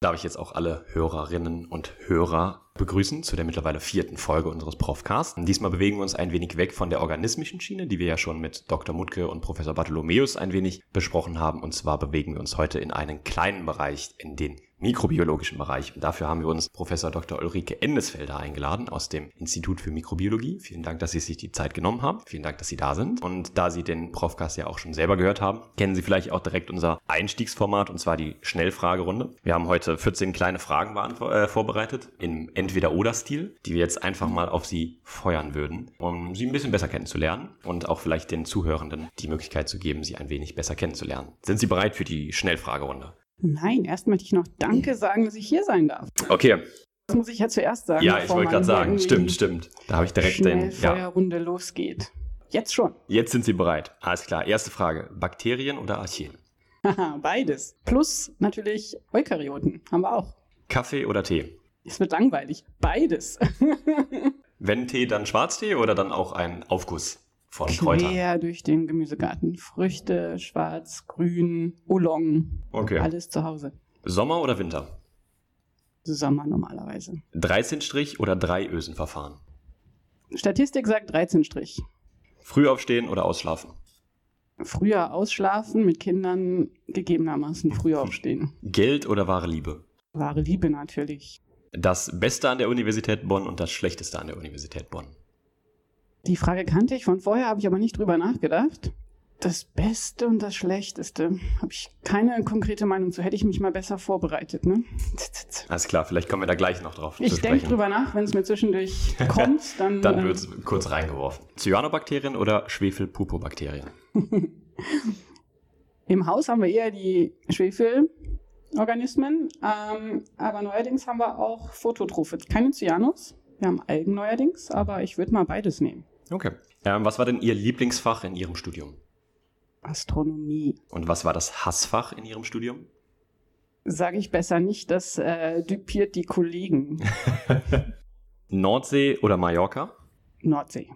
darf ich jetzt auch alle Hörerinnen und Hörer begrüßen zu der mittlerweile vierten Folge unseres Profcasts. Diesmal bewegen wir uns ein wenig weg von der organismischen Schiene, die wir ja schon mit Dr. Mutke und Professor Bartholomäus ein wenig besprochen haben. Und zwar bewegen wir uns heute in einen kleinen Bereich, in den mikrobiologischen Bereich. Und dafür haben wir uns Professor Dr. Ulrike Endesfelder eingeladen aus dem Institut für Mikrobiologie. Vielen Dank, dass Sie sich die Zeit genommen haben. Vielen Dank, dass Sie da sind. Und da Sie den Profcast ja auch schon selber gehört haben, kennen Sie vielleicht auch direkt unser Einstiegsformat und zwar die Schnellfragerunde. Wir haben heute 14 kleine Fragen äh, vorbereitet im Entweder-Oder-Stil, die wir jetzt einfach mal auf Sie feuern würden, um Sie ein bisschen besser kennenzulernen und auch vielleicht den Zuhörenden die Möglichkeit zu geben, Sie ein wenig besser kennenzulernen. Sind Sie bereit für die Schnellfragerunde? Nein, erst möchte ich noch Danke sagen, dass ich hier sein darf. Okay. Das muss ich ja zuerst sagen. Ja, ich wollte gerade sagen, stimmt, stimmt. Da habe ich direkt den ja. Feuerrunde losgeht. Jetzt schon. Jetzt sind Sie bereit. Alles klar. Erste Frage. Bakterien oder Archeen? Haha, beides. Plus natürlich Eukaryoten. Haben wir auch. Kaffee oder Tee? Es wird langweilig. Beides. Wenn Tee, dann Schwarztee oder dann auch ein Aufguss? von Kräutern? Quer durch den Gemüsegarten. Früchte, schwarz, grün, Oolong. Okay. Alles zu Hause. Sommer oder Winter? Sommer normalerweise. 13 Strich oder drei Ösenverfahren? Statistik sagt 13 Strich. Früh aufstehen oder ausschlafen? Früher ausschlafen, mit Kindern gegebenermaßen früher aufstehen. Geld oder wahre Liebe? Wahre Liebe natürlich. Das Beste an der Universität Bonn und das Schlechteste an der Universität Bonn? Die Frage kannte ich von vorher, habe ich aber nicht drüber nachgedacht. Das Beste und das Schlechteste. Habe ich keine konkrete Meinung zu. Hätte ich mich mal besser vorbereitet, ne? Alles klar, vielleicht kommen wir da gleich noch drauf. Ich denke drüber nach, wenn es mir zwischendurch kommt, dann. dann äh, wird es kurz reingeworfen. Cyanobakterien oder Schwefelpupobakterien? Im Haus haben wir eher die Schwefelorganismen, ähm, aber neuerdings haben wir auch Phototrophe. Keine Cyanos, wir haben Algen neuerdings, aber ich würde mal beides nehmen. Okay. Ähm, was war denn Ihr Lieblingsfach in Ihrem Studium? Astronomie. Und was war das Hassfach in Ihrem Studium? Sage ich besser nicht, das äh, düpiert die Kollegen. Nordsee oder Mallorca? Nordsee.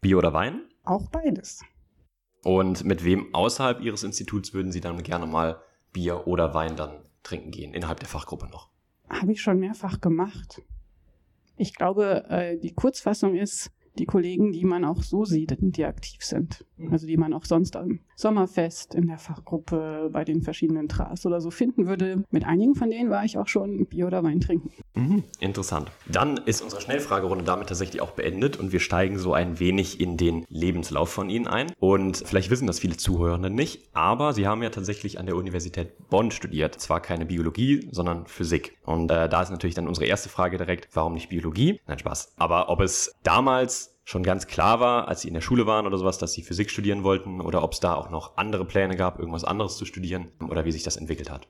Bier oder Wein? Auch beides. Und mit wem außerhalb Ihres Instituts würden Sie dann gerne mal Bier oder Wein dann trinken gehen, innerhalb der Fachgruppe noch? Habe ich schon mehrfach gemacht. Ich glaube, äh, die Kurzfassung ist, die Kollegen, die man auch so sieht, die aktiv sind. Mhm. Also die man auch sonst am Sommerfest, in der Fachgruppe, bei den verschiedenen Tras oder so finden würde. Mit einigen von denen war ich auch schon Bier oder Wein trinken. Mhm, interessant. Dann ist unsere Schnellfragerunde damit tatsächlich auch beendet und wir steigen so ein wenig in den Lebenslauf von Ihnen ein. Und vielleicht wissen das viele Zuhörende nicht, aber Sie haben ja tatsächlich an der Universität Bonn studiert. Zwar keine Biologie, sondern Physik. Und äh, da ist natürlich dann unsere erste Frage direkt, warum nicht Biologie? Nein, Spaß. Aber ob es damals schon ganz klar war, als sie in der Schule waren oder sowas, dass sie Physik studieren wollten oder ob es da auch noch andere Pläne gab, irgendwas anderes zu studieren oder wie sich das entwickelt hat.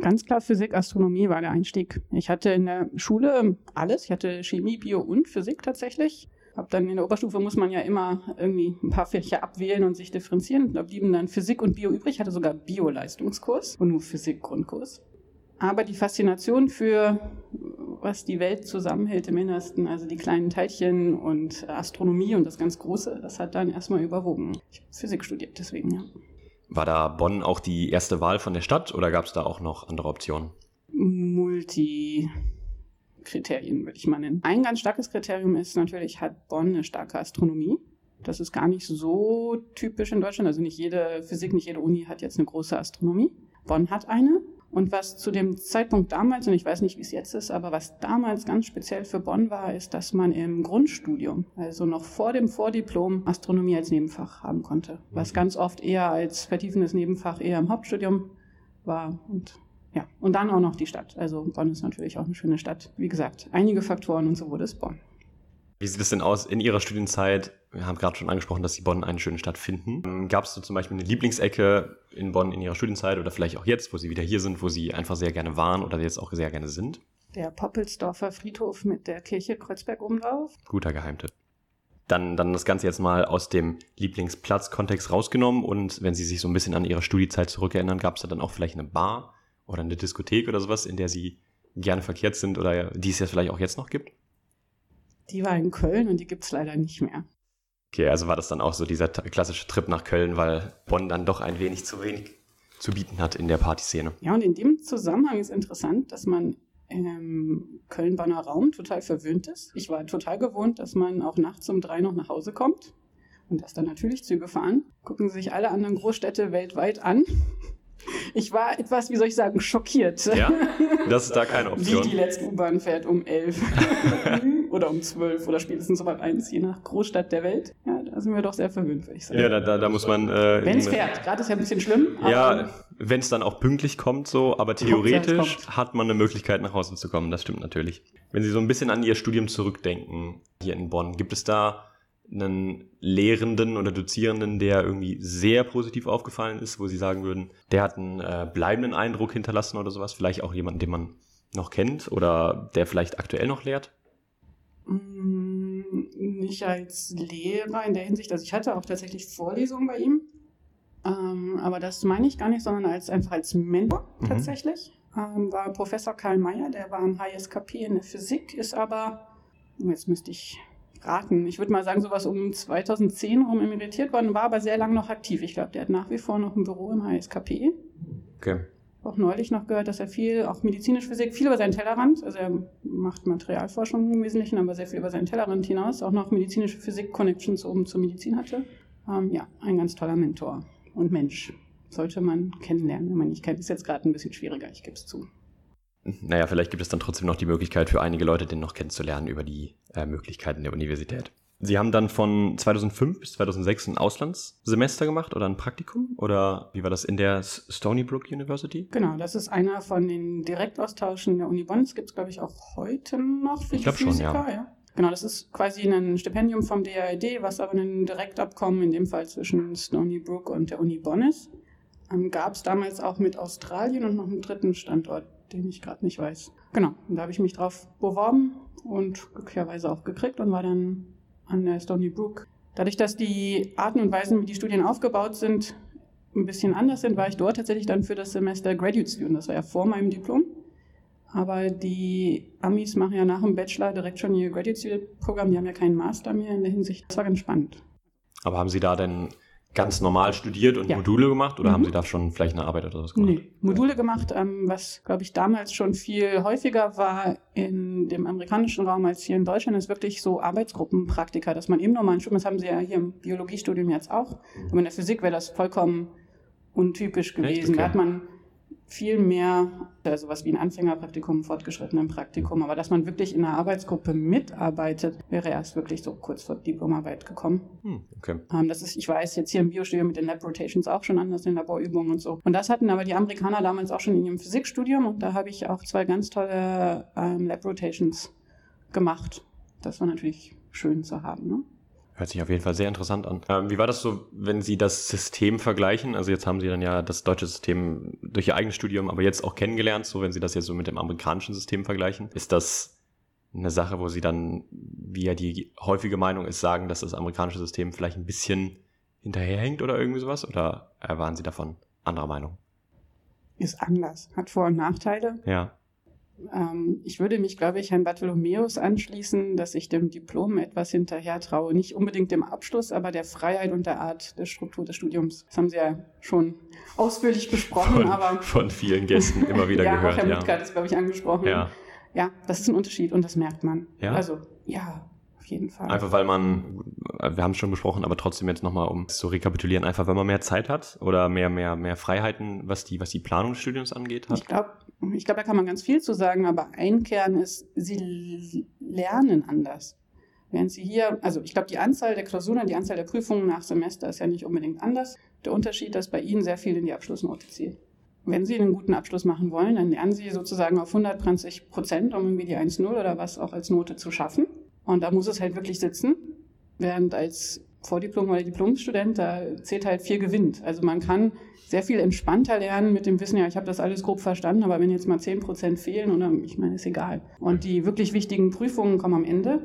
Ganz klar Physik, Astronomie war der Einstieg. Ich hatte in der Schule alles. Ich hatte Chemie, Bio und Physik tatsächlich. Hab dann in der Oberstufe muss man ja immer irgendwie ein paar Fächer abwählen und sich differenzieren. Da blieben dann Physik und Bio übrig. Ich hatte sogar Bio-Leistungskurs und nur Physik-Grundkurs. Aber die Faszination für was die Welt zusammenhält im Innersten, also die kleinen Teilchen und Astronomie und das ganz Große, das hat dann erstmal überwogen. Ich habe Physik studiert, deswegen ja. War da Bonn auch die erste Wahl von der Stadt oder gab es da auch noch andere Optionen? Multi-Kriterien würde ich mal nennen. Ein ganz starkes Kriterium ist natürlich, hat Bonn eine starke Astronomie. Das ist gar nicht so typisch in Deutschland. Also nicht jede Physik, nicht jede Uni hat jetzt eine große Astronomie. Bonn hat eine. Und was zu dem Zeitpunkt damals, und ich weiß nicht, wie es jetzt ist, aber was damals ganz speziell für Bonn war, ist, dass man im Grundstudium, also noch vor dem Vordiplom, Astronomie als Nebenfach haben konnte. Was ganz oft eher als vertiefendes Nebenfach eher im Hauptstudium war. Und ja, und dann auch noch die Stadt. Also Bonn ist natürlich auch eine schöne Stadt. Wie gesagt, einige Faktoren und so wurde es Bonn. Wie sieht es denn aus in Ihrer Studienzeit? Wir haben gerade schon angesprochen, dass Sie Bonn eine schöne Stadt finden. Ähm, Gab es so zum Beispiel eine Lieblingsecke in Bonn in Ihrer Studienzeit oder vielleicht auch jetzt, wo Sie wieder hier sind, wo Sie einfach sehr gerne waren oder jetzt auch sehr gerne sind? Der Poppelsdorfer Friedhof mit der Kirche Kreuzberg oben drauf. Guter Geheimtipp. Dann, dann das Ganze jetzt mal aus dem Lieblingsplatz-Kontext rausgenommen und wenn Sie sich so ein bisschen an Ihre Studiezeit zurückerinnern, gab es da dann auch vielleicht eine Bar oder eine Diskothek oder sowas, in der Sie gerne verkehrt sind oder die es ja vielleicht auch jetzt noch gibt? Die war in Köln und die gibt es leider nicht mehr. Okay, also war das dann auch so dieser klassische Trip nach Köln, weil Bonn dann doch ein wenig zu wenig zu bieten hat in der Partyszene. Ja, und in dem Zusammenhang ist interessant, dass man im Köln-Bonner Raum total verwöhnt ist. Ich war total gewohnt, dass man auch nachts um drei noch nach Hause kommt und dass dann natürlich Züge fahren. Gucken sich alle anderen Großstädte weltweit an. Ich war etwas, wie soll ich sagen, schockiert. Ja, das ist da keine Option. Wie die letzte U-Bahn fährt um elf oder um zwölf oder spätestens um eins, je nach Großstadt der Welt. Ja, da sind wir doch sehr verwöhnt, würde ich sagen. Ja, da, da, da muss man... Äh, Wenn es fährt, gerade ist ja ein bisschen schlimm. ja, wenn es dann auch pünktlich kommt, so, aber theoretisch hat man eine Möglichkeit, nach Hause zu kommen. Das stimmt natürlich. Wenn Sie so ein bisschen an Ihr Studium zurückdenken, hier in Bonn, gibt es da einen Lehrenden oder Dozierenden, der irgendwie sehr positiv aufgefallen ist, wo Sie sagen würden, der hat einen äh, bleibenden Eindruck hinterlassen oder sowas? Vielleicht auch jemanden, den man noch kennt oder der vielleicht aktuell noch lehrt? Mm, nicht als Lehrer in der Hinsicht, also ich hatte auch tatsächlich Vorlesungen bei ihm, ähm, aber das meine ich gar nicht, sondern als einfach als Mentor mhm. tatsächlich. Ähm, war Professor Karl Mayer, der war am HSKP in der Physik, ist aber, jetzt müsste ich raten, ich würde mal sagen, sowas um 2010 rum emeritiert worden, war aber sehr lange noch aktiv. Ich glaube, der hat nach wie vor noch ein Büro im HSKP. Okay. Auch neulich noch gehört, dass er viel, auch medizinische Physik, viel über seinen Tellerrand, also er macht Materialforschung im Wesentlichen, aber sehr viel über seinen Tellerrand hinaus, auch noch medizinische Physik-Connections oben zur Medizin hatte. Ähm, ja, ein ganz toller Mentor und Mensch. Sollte man kennenlernen, wenn man nicht kennt. Ist jetzt gerade ein bisschen schwieriger, ich gebe es zu. Naja, vielleicht gibt es dann trotzdem noch die Möglichkeit für einige Leute, den noch kennenzulernen über die äh, Möglichkeiten der Universität. Sie haben dann von 2005 bis 2006 ein Auslandssemester gemacht oder ein Praktikum? Oder wie war das in der Stony Brook University? Genau, das ist einer von den Direktaustauschen der Uni Bonn. Das gibt es, glaube ich, auch heute noch für ich die Physiker. Schon, ja. ja. Genau, das ist quasi ein Stipendium vom DAID, was aber ein Direktabkommen in dem Fall zwischen Stony Brook und der Uni Bonn ist. Ähm, Gab es damals auch mit Australien und noch einen dritten Standort, den ich gerade nicht weiß. Genau, und da habe ich mich drauf beworben und glücklicherweise auch gekriegt und war dann an der Stony Brook. Dadurch, dass die Arten und Weisen, wie die Studien aufgebaut sind, ein bisschen anders sind, war ich dort tatsächlich dann für das Semester Graduate Student. Das war ja vor meinem Diplom. Aber die Amis machen ja nach dem Bachelor direkt schon ihr Graduate Student Programm. Die haben ja keinen Master mehr in der Hinsicht. Das war ganz spannend. Aber haben Sie da denn ganz normal studiert und ja. Module gemacht oder mhm. haben Sie da schon vielleicht eine Arbeit oder was gemacht? Nee, Module gemacht, ähm, was glaube ich damals schon viel häufiger war in dem amerikanischen Raum als hier in Deutschland, ist wirklich so Arbeitsgruppenpraktika, dass man eben nochmal ein Studium, das haben Sie ja hier im Biologiestudium jetzt auch, aber in der Physik wäre das vollkommen untypisch gewesen. Okay. Da hat man viel mehr, also was wie ein Anfängerpraktikum, fortgeschrittenen Praktikum, aber dass man wirklich in einer Arbeitsgruppe mitarbeitet, wäre erst wirklich so kurz vor Diplomarbeit gekommen. Hm, okay. Ähm, das ist, ich weiß, jetzt hier im Biostudium mit den Lab Rotations auch schon anders, in Laborübungen und so. Und das hatten aber die Amerikaner damals auch schon in ihrem Physikstudium und da habe ich auch zwei ganz tolle ähm, Lab Rotations gemacht. Das war natürlich schön zu haben. Ne? Hört sich auf jeden Fall sehr interessant an. Ähm, wie war das so, wenn Sie das System vergleichen? Also jetzt haben Sie dann ja das deutsche System durch Ihr eigenes Studium, aber jetzt auch kennengelernt, so wenn Sie das jetzt so mit dem amerikanischen System vergleichen. Ist das eine Sache, wo Sie dann, wie ja die häufige Meinung ist, sagen, dass das amerikanische System vielleicht ein bisschen hinterherhängt oder irgendwie sowas? Oder waren Sie davon anderer Meinung? Ist anders. Hat Vor- und Nachteile. Ja. Ähm, ich würde mich, glaube ich, Herrn Bartholomäus anschließen, dass ich dem Diplom etwas hinterher traue. Nicht unbedingt dem Abschluss, aber der Freiheit und der Art der Struktur des Studiums. Das haben Sie ja schon ausführlich besprochen. Von, aber von vielen Gästen immer wieder ja, gehört. Auch Herr ja, Herr hat es, glaube ich, angesprochen. Ja. ja, das ist ein Unterschied und das merkt man. Ja? Also, ja, jeden Fall. Einfach weil man, wir haben es schon besprochen, aber trotzdem jetzt nochmal, um es zu rekapitulieren, einfach weil man mehr Zeit hat oder mehr, mehr, mehr Freiheiten, was die, was die Planung des Studiums angeht hat? Ich glaube, ich glaube, da kann man ganz viel zu sagen, aber ein Kern ist, sie lernen anders. Während sie hier, also ich glaube, die Anzahl der Klausuren, die Anzahl der Prüfungen nach Semester ist ja nicht unbedingt anders. Der Unterschied, dass bei Ihnen sehr viel in die Abschlussnote zieht. Wenn Sie einen guten Abschluss machen wollen, dann lernen Sie sozusagen auf 120 Prozent, um irgendwie die 1-0 oder was auch als Note zu schaffen. Und da muss es halt wirklich sitzen. Während als Vordiplom- oder Diplomstudent, da zählt halt viel gewinnt. Also man kann sehr viel entspannter lernen mit dem Wissen, ja, ich habe das alles grob verstanden, aber wenn jetzt mal 10% fehlen, oder ich meine, ist egal. Und die wirklich wichtigen Prüfungen kommen am Ende.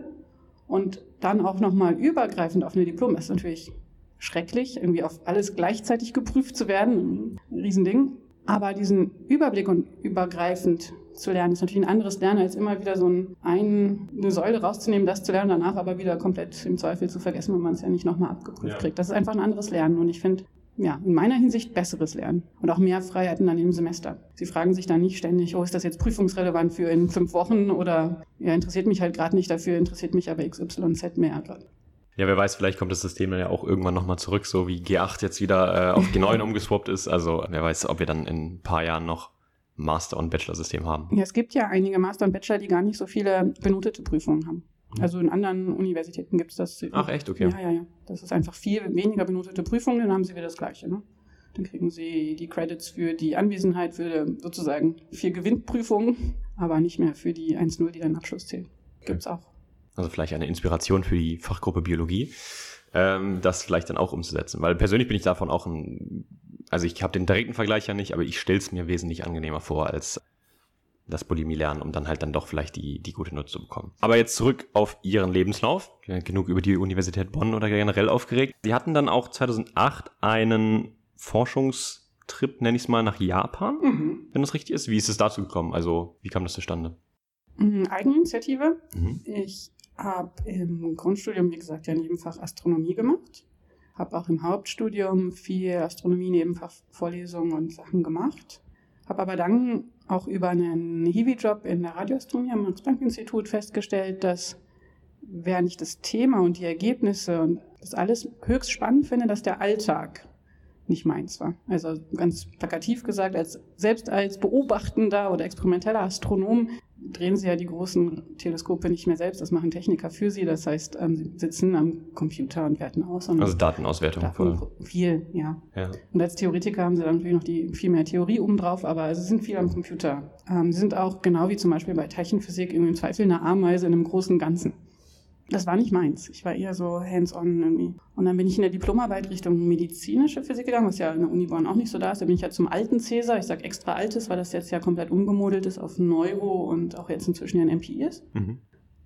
Und dann auch nochmal übergreifend auf eine Diplom, ist natürlich schrecklich, irgendwie auf alles gleichzeitig geprüft zu werden, ein Riesending. Aber diesen Überblick und übergreifend zu lernen. ist natürlich ein anderes Lernen, als immer wieder so ein, eine Säule rauszunehmen, das zu lernen, danach aber wieder komplett im Zweifel zu vergessen, wenn man es ja nicht nochmal abgeprüft ja. kriegt. Das ist einfach ein anderes Lernen. Und ich finde, ja, in meiner Hinsicht besseres Lernen und auch mehr Freiheiten dann im Semester. Sie fragen sich dann nicht ständig, oh, ist das jetzt prüfungsrelevant für in fünf Wochen oder ja, interessiert mich halt gerade nicht dafür, interessiert mich aber XYZ mehr gerade. Ja, wer weiß, vielleicht kommt das System dann ja auch irgendwann nochmal zurück, so wie G8 jetzt wieder äh, auf G9 umgeswappt ist. Also wer weiß, ob wir dann in ein paar Jahren noch Master- und Bachelor-System haben. Ja, es gibt ja einige Master und Bachelor, die gar nicht so viele benotete Prüfungen haben. Also in anderen Universitäten gibt es das. Ach echt, okay. Ja, ja, ja. Das ist einfach viel weniger benotete Prüfungen, dann haben sie wieder das Gleiche. Ne? Dann kriegen sie die Credits für die Anwesenheit, für sozusagen vier Gewinnprüfungen, aber nicht mehr für die 1-0, die dann Abschluss zählt. Gibt es auch. Also vielleicht eine Inspiration für die Fachgruppe Biologie, ähm, das vielleicht dann auch umzusetzen. Weil persönlich bin ich davon auch ein, also ich habe den direkten Vergleich ja nicht, aber ich stelle es mir wesentlich angenehmer vor als das Bulimie lernen, um dann halt dann doch vielleicht die, die gute Note zu bekommen. Aber jetzt zurück auf Ihren Lebenslauf. Genug über die Universität Bonn oder generell aufgeregt. Sie hatten dann auch 2008 einen Forschungstrip, nenne ich es mal, nach Japan, mhm. wenn das richtig ist. Wie ist es dazu gekommen? Also, wie kam das zustande? Mhm, Eigeninitiative. Mhm. Ich habe im Grundstudium, wie gesagt, ja Nebenfach Astronomie gemacht. Habe auch im Hauptstudium viel Astronomie-Nebenfach-Vorlesungen und Sachen gemacht. Habe aber dann auch über einen Hiwi-Job in der Radioastronomie am Max-Planck-Institut festgestellt, dass während ich das Thema und die Ergebnisse und das alles höchst spannend finde, dass der Alltag nicht meins war. Also ganz plakativ gesagt, als, selbst als beobachtender oder experimenteller Astronom drehen sie ja die großen Teleskope nicht mehr selbst, das machen Techniker für sie. Das heißt, ähm, sie sitzen am Computer und werten aus. Und also Datenauswertung. Davon viel, ja. ja. Und als Theoretiker haben sie dann natürlich noch die, viel mehr Theorie obendrauf, aber sie sind viel am Computer. Ähm, sie sind auch genau wie zum Beispiel bei Teilchenphysik im Zweifel eine Ameise in einem großen Ganzen das war nicht meins. Ich war eher so hands-on irgendwie. Und dann bin ich in der Diplomarbeit Richtung medizinische Physik gegangen, was ja in der Uni Bonn auch nicht so da ist. Da bin ich ja zum alten Cäsar, ich sage extra altes, weil das jetzt ja komplett umgemodelt ist auf Neuro und auch jetzt inzwischen ja ein MPI ist. Mhm.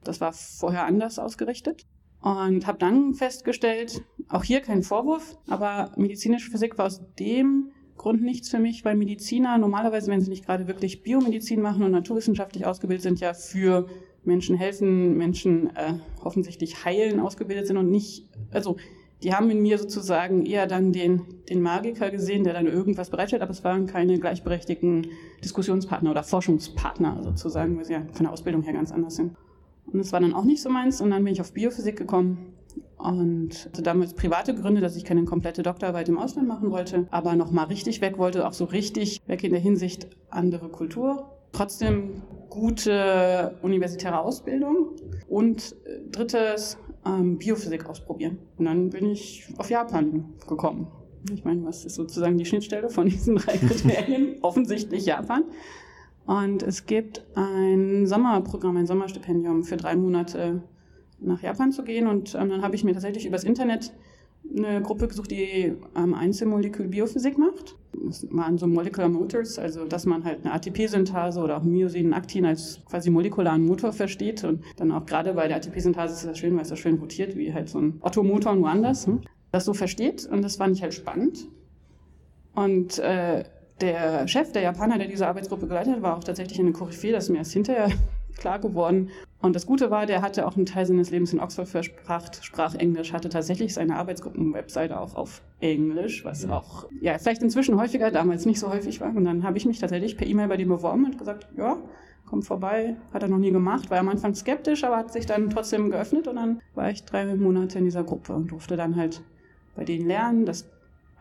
Das war vorher anders ausgerichtet. Und habe dann festgestellt, auch hier kein Vorwurf, aber medizinische Physik war aus dem Grund nichts für mich, weil Mediziner normalerweise, wenn sie nicht gerade wirklich Biomedizin machen und naturwissenschaftlich ausgebildet sind, ja für Menschen helfen, Menschen äh, offensichtlich heilen ausgebildet sind und nicht, also die haben in mir sozusagen eher dann den, den Magiker gesehen, der dann irgendwas bereitstellt, aber es waren keine gleichberechtigten Diskussionspartner oder Forschungspartner sozusagen, weil sie ja von der Ausbildung her ganz anders sind. Und das war dann auch nicht so meins und dann bin ich auf Biophysik gekommen und hatte damals private Gründe, dass ich keine komplette Doktorarbeit im Ausland machen wollte, aber nochmal richtig weg wollte, auch so richtig weg in der Hinsicht andere Kultur trotzdem gute universitäre Ausbildung und äh, drittes ähm, Biophysik ausprobieren. Und dann bin ich auf Japan gekommen. Ich meine, was ist sozusagen die Schnittstelle von diesen drei Kriterien? Offensichtlich Japan. Und es gibt ein Sommerprogramm, ein Sommerstipendium für drei Monate nach Japan zu gehen. Und ähm, dann habe ich mir tatsächlich übers Internet eine Gruppe gesucht, die ähm, Einzelmolekül-Biophysik macht. Das waren so Molecular Motors, also dass man halt eine ATP-Synthase oder auch Myosin, Aktin als quasi molekularen Motor versteht. Und dann auch gerade bei der ATP-Synthase ist das schön, weil es so schön rotiert, wie halt so ein Otto-Motor nur anders. Hm? Das so versteht und das fand ich halt spannend. Und äh, der Chef, der Japaner, der diese Arbeitsgruppe geleitet hat, war auch tatsächlich eine Koryphäe, das ist mir erst hinterher klar geworden. Und das Gute war, der hatte auch einen Teil seines Lebens in Oxford verspracht, sprach Englisch, hatte tatsächlich seine Arbeitsgruppen-Webseite auch auf Englisch, was auch ja vielleicht inzwischen häufiger, damals nicht so häufig war. Und dann habe ich mich tatsächlich per E-Mail bei dem beworben und gesagt, ja, komm vorbei. Hat er noch nie gemacht, war am Anfang skeptisch, aber hat sich dann trotzdem geöffnet und dann war ich drei Monate in dieser Gruppe und durfte dann halt bei denen lernen. Das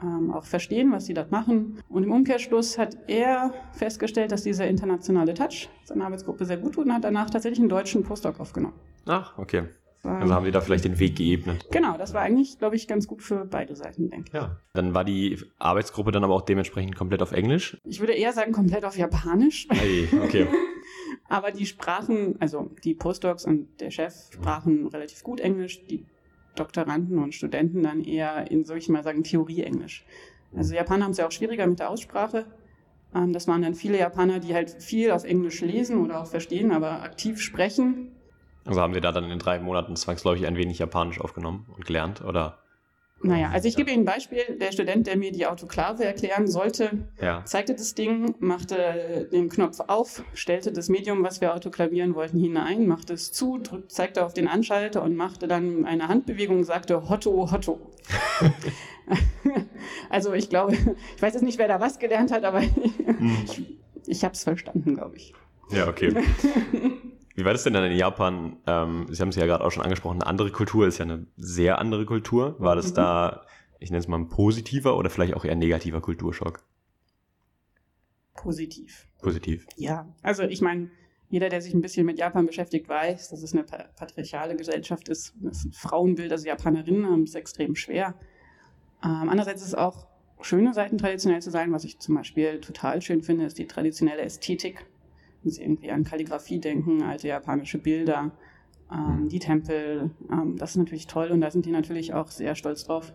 ähm, auch verstehen, was sie dort machen. Und im Umkehrschluss hat er festgestellt, dass dieser internationale Touch seiner Arbeitsgruppe sehr gut tut und hat danach tatsächlich einen deutschen Postdoc aufgenommen. Ach, okay. Also haben die da vielleicht den Weg geebnet. Genau, das war eigentlich, glaube ich, ganz gut für beide Seiten, denke ich. Ja. Dann war die Arbeitsgruppe dann aber auch dementsprechend komplett auf Englisch? Ich würde eher sagen, komplett auf Japanisch. Hey, okay. aber die sprachen, also die Postdocs und der Chef sprachen relativ gut Englisch. Die Doktoranden und Studenten dann eher in, soll ich mal sagen, Theorie-Englisch. Also Japaner haben es ja auch schwieriger mit der Aussprache. Ähm, das waren dann viele Japaner, die halt viel auf Englisch lesen oder auch verstehen, aber aktiv sprechen. Also haben Sie da dann in drei Monaten zwangsläufig ein wenig Japanisch aufgenommen und gelernt, oder? Naja, also ich gebe Ihnen ein Beispiel. Der Student, der mir die Autoklave erklären sollte, ja. zeigte das Ding, machte den Knopf auf, stellte das Medium, was wir autoklavieren wollten, hinein, machte es zu, drückt, zeigte auf den Anschalter und machte dann eine Handbewegung und sagte Hotto, Hotto. Also ich glaube, ich weiß jetzt nicht, wer da was gelernt hat, aber mhm. ich, ich habe es verstanden, glaube ich. Ja, okay. Wie war das denn dann in Japan? Ähm, Sie haben es ja gerade auch schon angesprochen, eine andere Kultur ist ja eine sehr andere Kultur. War das mhm. da, ich nenne es mal ein positiver oder vielleicht auch eher negativer Kulturschock? Positiv. Positiv. Ja, also ich meine, jeder, der sich ein bisschen mit Japan beschäftigt, weiß, dass es eine patriarchale Gesellschaft ist. Das Frauenbild, also Japanerinnen haben es extrem schwer. Ähm, andererseits ist es auch schöne Seiten traditionell zu sein. Was ich zum Beispiel total schön finde, ist die traditionelle Ästhetik. Sie irgendwie an Kalligrafie denken, alte japanische Bilder, ähm, die Tempel. Ähm, das ist natürlich toll und da sind die natürlich auch sehr stolz drauf.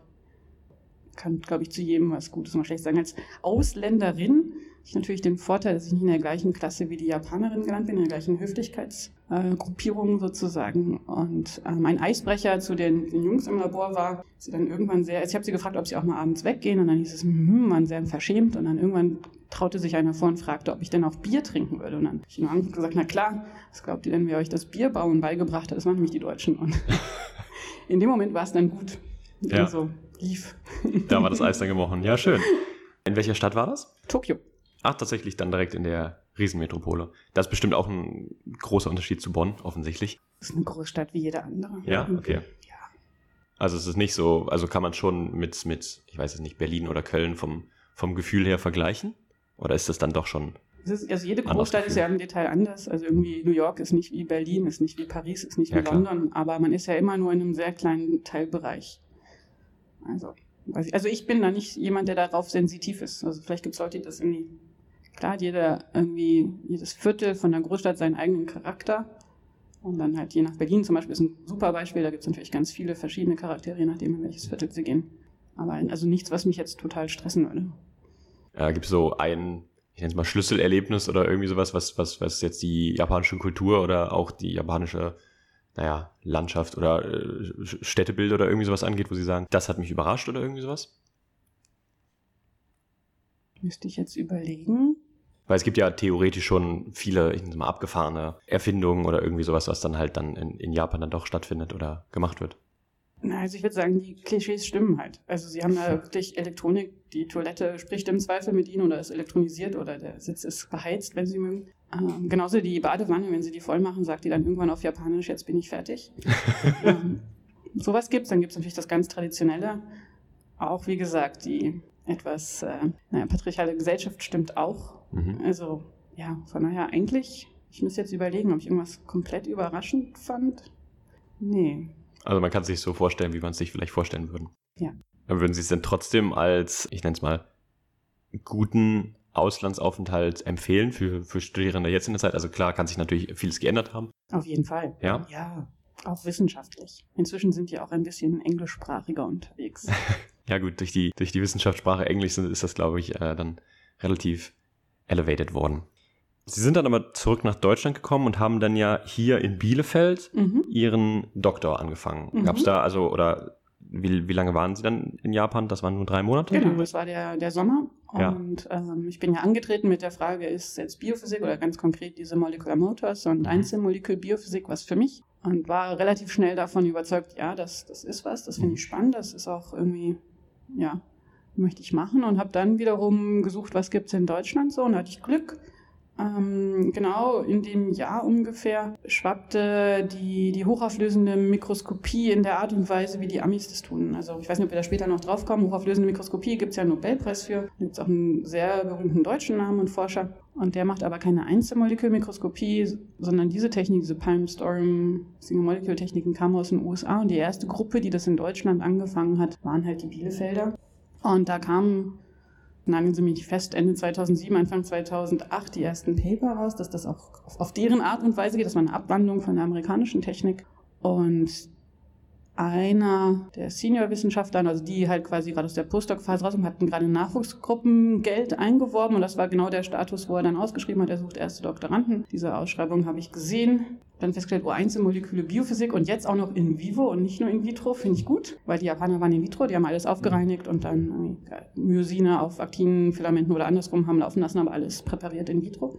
Kann, glaube ich, zu jedem was Gutes und was Schlechtes sagen. Als Ausländerin ich natürlich den Vorteil, dass ich nicht in der gleichen Klasse wie die Japanerin gelandet bin, in der gleichen Höflichkeitsgruppierung äh, sozusagen. Und äh, mein Eisbrecher zu den, den, Jungs im Labor war, sie dann irgendwann sehr, also ich habe sie gefragt, ob sie auch mal abends weggehen und dann hieß es, hm, man sehr verschämt und dann irgendwann traute sich einer vor und fragte, ob ich denn auch Bier trinken würde. Und dann habe ich nur gesagt, na klar, was glaubt ihr denn, wer euch das Bierbauen beigebracht hat? Das waren nämlich die Deutschen. Und in dem Moment war es dann gut. Ja. Also lief. Da war das Eis dann gebrochen. Ja, schön. In welcher Stadt war das? Tokio. Ach, tatsächlich dann direkt in der Riesenmetropole. Das ist bestimmt auch ein großer Unterschied zu Bonn, offensichtlich. Das ist eine Großstadt wie jede andere. Ja, okay. Ja. Also es ist nicht so, also kann man schon mit, mit, ich weiß es nicht, Berlin oder Köln vom, vom Gefühl her vergleichen? Oder ist das dann doch schon ist, also jede Großstadt ist ja im Detail anders. Also irgendwie New York ist nicht wie Berlin, ist nicht wie Paris, ist nicht ja, wie klar. London, aber man ist ja immer nur in einem sehr kleinen Teilbereich. Also, ich, also ich bin da nicht jemand, der darauf sensitiv ist. Also vielleicht gibt es Leute, die das irgendwie Klar hat jeder irgendwie, jedes Viertel von der Großstadt seinen eigenen Charakter. Und dann halt je nach Berlin zum Beispiel ist ein super Beispiel, da gibt es natürlich ganz viele verschiedene Charaktere, je nachdem, in welches Viertel sie gehen. Aber also nichts, was mich jetzt total stressen würde. Ja, gibt es so ein, ich nenne es mal Schlüsselerlebnis oder irgendwie sowas, was, was, was jetzt die japanische Kultur oder auch die japanische, naja, Landschaft oder äh, Städtebild oder irgendwie sowas angeht, wo sie sagen, das hat mich überrascht oder irgendwie sowas? Müsste ich jetzt überlegen. Weil es gibt ja theoretisch schon viele, ich nenne mal, abgefahrene Erfindungen oder irgendwie sowas, was dann halt dann in, in Japan dann doch stattfindet oder gemacht wird. Na, also ich würde sagen, die Klischees stimmen halt. Also sie haben da wirklich Elektronik, die Toilette spricht im Zweifel mit ihnen oder ist elektronisiert oder der Sitz ist beheizt, wenn sie mögen. Ähm, genauso die Badewanne, wenn sie die voll machen, sagt die dann irgendwann auf Japanisch, jetzt bin ich fertig. ähm, sowas gibt's, dann gibt's natürlich das ganz Traditionelle. Auch wie gesagt, die etwas, äh, naja, patriarchale Gesellschaft stimmt auch. Mhm. Also ja, von daher eigentlich, ich muss jetzt überlegen, ob ich irgendwas komplett überraschend fand. Nee. Also man kann es sich so vorstellen, wie man es sich vielleicht vorstellen würde. Ja. Aber würden Sie es denn trotzdem als, ich nenne es mal, guten Auslandsaufenthalt empfehlen für, für Studierende jetzt in der Zeit? Also klar, kann sich natürlich vieles geändert haben. Auf jeden Fall. Ja? Ja, auch wissenschaftlich. Inzwischen sind die auch ein bisschen englischsprachiger unterwegs. ja gut, durch die, durch die Wissenschaftssprache Englisch ist das, glaube ich, äh, dann relativ elevated worden. Sie sind dann aber zurück nach Deutschland gekommen und haben dann ja hier in Bielefeld mhm. ihren Doktor angefangen. Mhm. Gab es da also, oder wie, wie lange waren Sie dann in Japan? Das waren nur drei Monate? Genau, das war der, der Sommer. Und ja. ähm, ich bin ja angetreten mit der Frage, ist jetzt Biophysik oder ganz konkret diese Molecular Motors und mhm. Einzelmolekül Biophysik was für mich? Und war relativ schnell davon überzeugt, ja, das, das ist was, das finde ich spannend, das ist auch irgendwie, ja, möchte ich machen und habe dann wiederum gesucht, was gibt es in Deutschland so und hatte ich Glück ähm, genau in dem Jahr ungefähr schwappte die, die hochauflösende Mikroskopie in der Art und Weise, wie die Amis das tun. Also ich weiß nicht, ob wir da später noch drauf kommen. Hochauflösende Mikroskopie gibt es ja einen Nobelpreis für. Da gibt es auch einen sehr berühmten deutschen Namen und Forscher. Und der macht aber keine Einzelmolekülmikroskopie, sondern diese Technik, diese Palm-Storm Single-Molecule-Techniken kamen aus den USA. Und die erste Gruppe, die das in Deutschland angefangen hat, waren halt die Bielefelder. Und da kamen nageln Sie mich fest, Ende 2007, Anfang 2008 die ersten Paper raus, dass das auch auf deren Art und Weise geht. Das war eine Abwandlung von der amerikanischen Technik. Und einer der Senior-Wissenschaftler, also die halt quasi gerade aus der Postdoc-Phase raus und hatten gerade Nachwuchsgruppen Geld eingeworben und das war genau der Status, wo er dann ausgeschrieben hat, er sucht erste Doktoranden. Diese Ausschreibung habe ich gesehen. Dann festgestellt, oh, Einzelmoleküle Biophysik und jetzt auch noch in vivo und nicht nur in vitro, finde ich gut, weil die Japaner waren in vitro, die haben alles aufgereinigt und dann Myosine auf aktiven Filamenten oder andersrum haben laufen lassen, aber alles präpariert in vitro.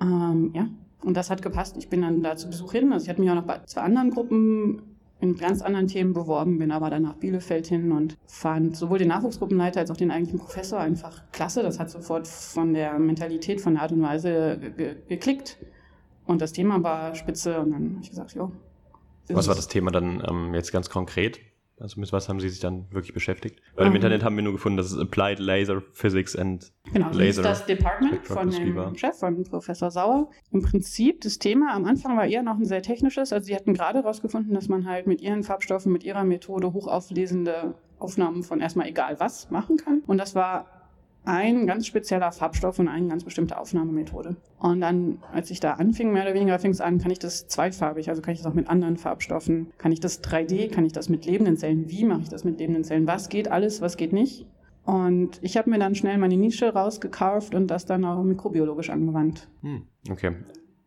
Ähm, ja, und das hat gepasst. Ich bin dann da zu Besuch hin. Also ich hatte mich auch noch bei zwei anderen Gruppen in ganz anderen Themen beworben, bin aber dann nach Bielefeld hin und fand sowohl den Nachwuchsgruppenleiter als auch den eigentlichen Professor einfach klasse. Das hat sofort von der Mentalität, von der Art und Weise ge geklickt. Und das Thema war spitze und dann habe ich gesagt, ja. Was war das Thema dann ähm, jetzt ganz konkret? Also mit was haben Sie sich dann wirklich beschäftigt? Weil im um, Internet haben wir nur gefunden, dass es Applied Laser Physics and genau, so Laser. Genau, das Department von dem Chef, von Professor Sauer. Im Prinzip, das Thema am Anfang war eher noch ein sehr technisches. Also sie hatten gerade herausgefunden, dass man halt mit ihren Farbstoffen, mit ihrer Methode hochauflesende Aufnahmen von erstmal egal was machen kann. Und das war ein ganz spezieller Farbstoff und eine ganz bestimmte Aufnahmemethode. Und dann, als ich da anfing, mehr oder weniger fing es an, kann ich das zweifarbig, also kann ich das auch mit anderen Farbstoffen, kann ich das 3D, kann ich das mit lebenden Zellen, wie mache ich das mit lebenden Zellen, was geht alles, was geht nicht. Und ich habe mir dann schnell meine Nische rausgekarft und das dann auch mikrobiologisch angewandt. Hm, okay.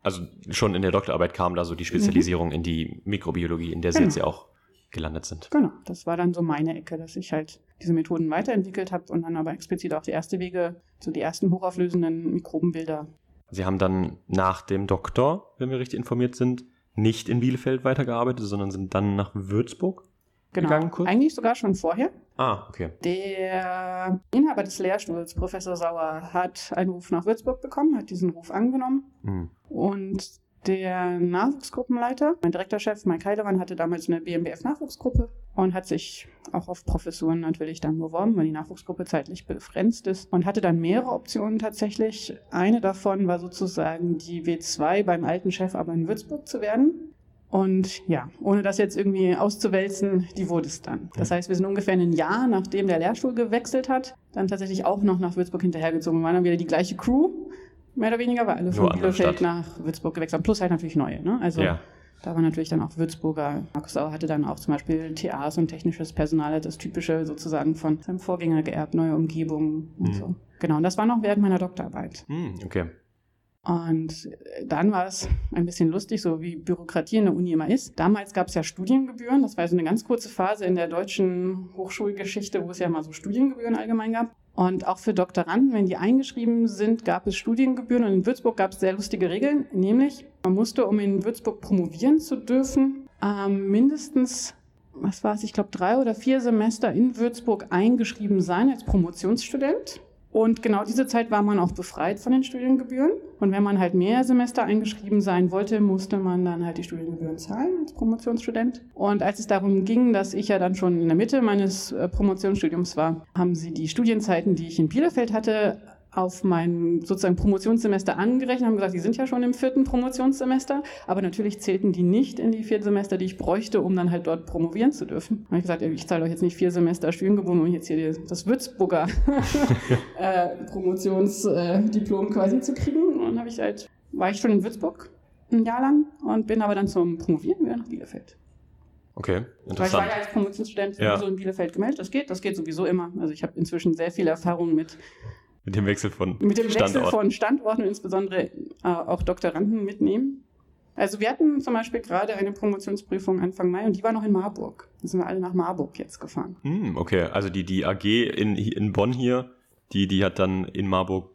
Also schon in der Doktorarbeit kam da so die Spezialisierung mhm. in die Mikrobiologie, in der Sie genau. jetzt ja auch gelandet sind. Genau, das war dann so meine Ecke, dass ich halt diese Methoden weiterentwickelt habe und dann aber explizit auch die erste Wege, so die ersten hochauflösenden Mikrobenbilder. Sie haben dann nach dem Doktor, wenn wir richtig informiert sind, nicht in Bielefeld weitergearbeitet, sondern sind dann nach Würzburg genau. gegangen kurz? Eigentlich sogar schon vorher. Ah, okay. Der Inhaber des Lehrstuhls, Professor Sauer, hat einen Ruf nach Würzburg bekommen, hat diesen Ruf angenommen mhm. und der Nachwuchsgruppenleiter, mein Direktorchef Mike Heilemann, hatte damals eine BMBF-Nachwuchsgruppe und hat sich auch auf Professuren natürlich dann beworben, weil die Nachwuchsgruppe zeitlich begrenzt ist und hatte dann mehrere Optionen tatsächlich. Eine davon war sozusagen die W2 beim alten Chef aber in Würzburg zu werden. Und ja, ohne das jetzt irgendwie auszuwälzen, die wurde es dann. Das heißt, wir sind ungefähr ein Jahr, nachdem der Lehrstuhl gewechselt hat, dann tatsächlich auch noch nach Würzburg hinterhergezogen. Wir waren dann wieder die gleiche Crew, mehr oder weniger, weil alle von Bielefeld nach Würzburg gewechselt haben. Plus halt natürlich neue. Ne? Also ja. da war natürlich dann auch Würzburger. Markus Sauer hatte dann auch zum Beispiel TAs und technisches Personal, das typische sozusagen von seinem Vorgänger geerbt, neue Umgebungen und mhm. so. Genau, und das war noch während meiner Doktorarbeit. Mhm, okay. Und dann war es ein bisschen lustig, so wie Bürokratie in der Uni immer ist. Damals gab es ja Studiengebühren. Das war so eine ganz kurze Phase in der deutschen Hochschulgeschichte, wo es ja mal so Studiengebühren allgemein gab. Und auch für Doktoranden, wenn die eingeschrieben sind, gab es Studiengebühren. Und in Würzburg gab es sehr lustige Regeln, nämlich man musste, um in Würzburg promovieren zu dürfen, ähm, mindestens, was war es, ich glaube drei oder vier Semester in Würzburg eingeschrieben sein als Promotionsstudent. Und genau diese Zeit war man auch befreit von den Studiengebühren. Und wenn man halt mehr Semester eingeschrieben sein wollte, musste man dann halt die Studiengebühren zahlen als Promotionsstudent. Und als es darum ging, dass ich ja dann schon in der Mitte meines äh, Promotionsstudiums war, haben sie die Studienzeiten, die ich in Bielefeld hatte, auf mein sozusagen Promotionssemester angerechnet, haben gesagt, die sind ja schon im vierten Promotionssemester, aber natürlich zählten die nicht in die vier Semester, die ich bräuchte, um dann halt dort promovieren zu dürfen. Da habe ich gesagt, ich zahle euch jetzt nicht vier Semester Studiengebühren, um jetzt hier das Würzburger äh, Promotionsdiplom quasi zu kriegen. Und dann habe ich halt, war ich schon in Würzburg ein Jahr lang und bin aber dann zum Promovieren wieder nach Bielefeld. Okay, interessant. Weil ich war ja als Promotionsstudent sowieso ja. in Bielefeld gemeldet. Das geht, das geht sowieso immer. Also ich habe inzwischen sehr viel Erfahrung mit mit dem Wechsel von Mit dem Wechsel von Standorten und insbesondere äh, auch Doktoranden mitnehmen. Also wir hatten zum Beispiel gerade eine Promotionsprüfung Anfang Mai und die war noch in Marburg. Da sind wir alle nach Marburg jetzt gefahren. Hm, okay, also die, die AG in, in Bonn hier, die, die hat dann in Marburg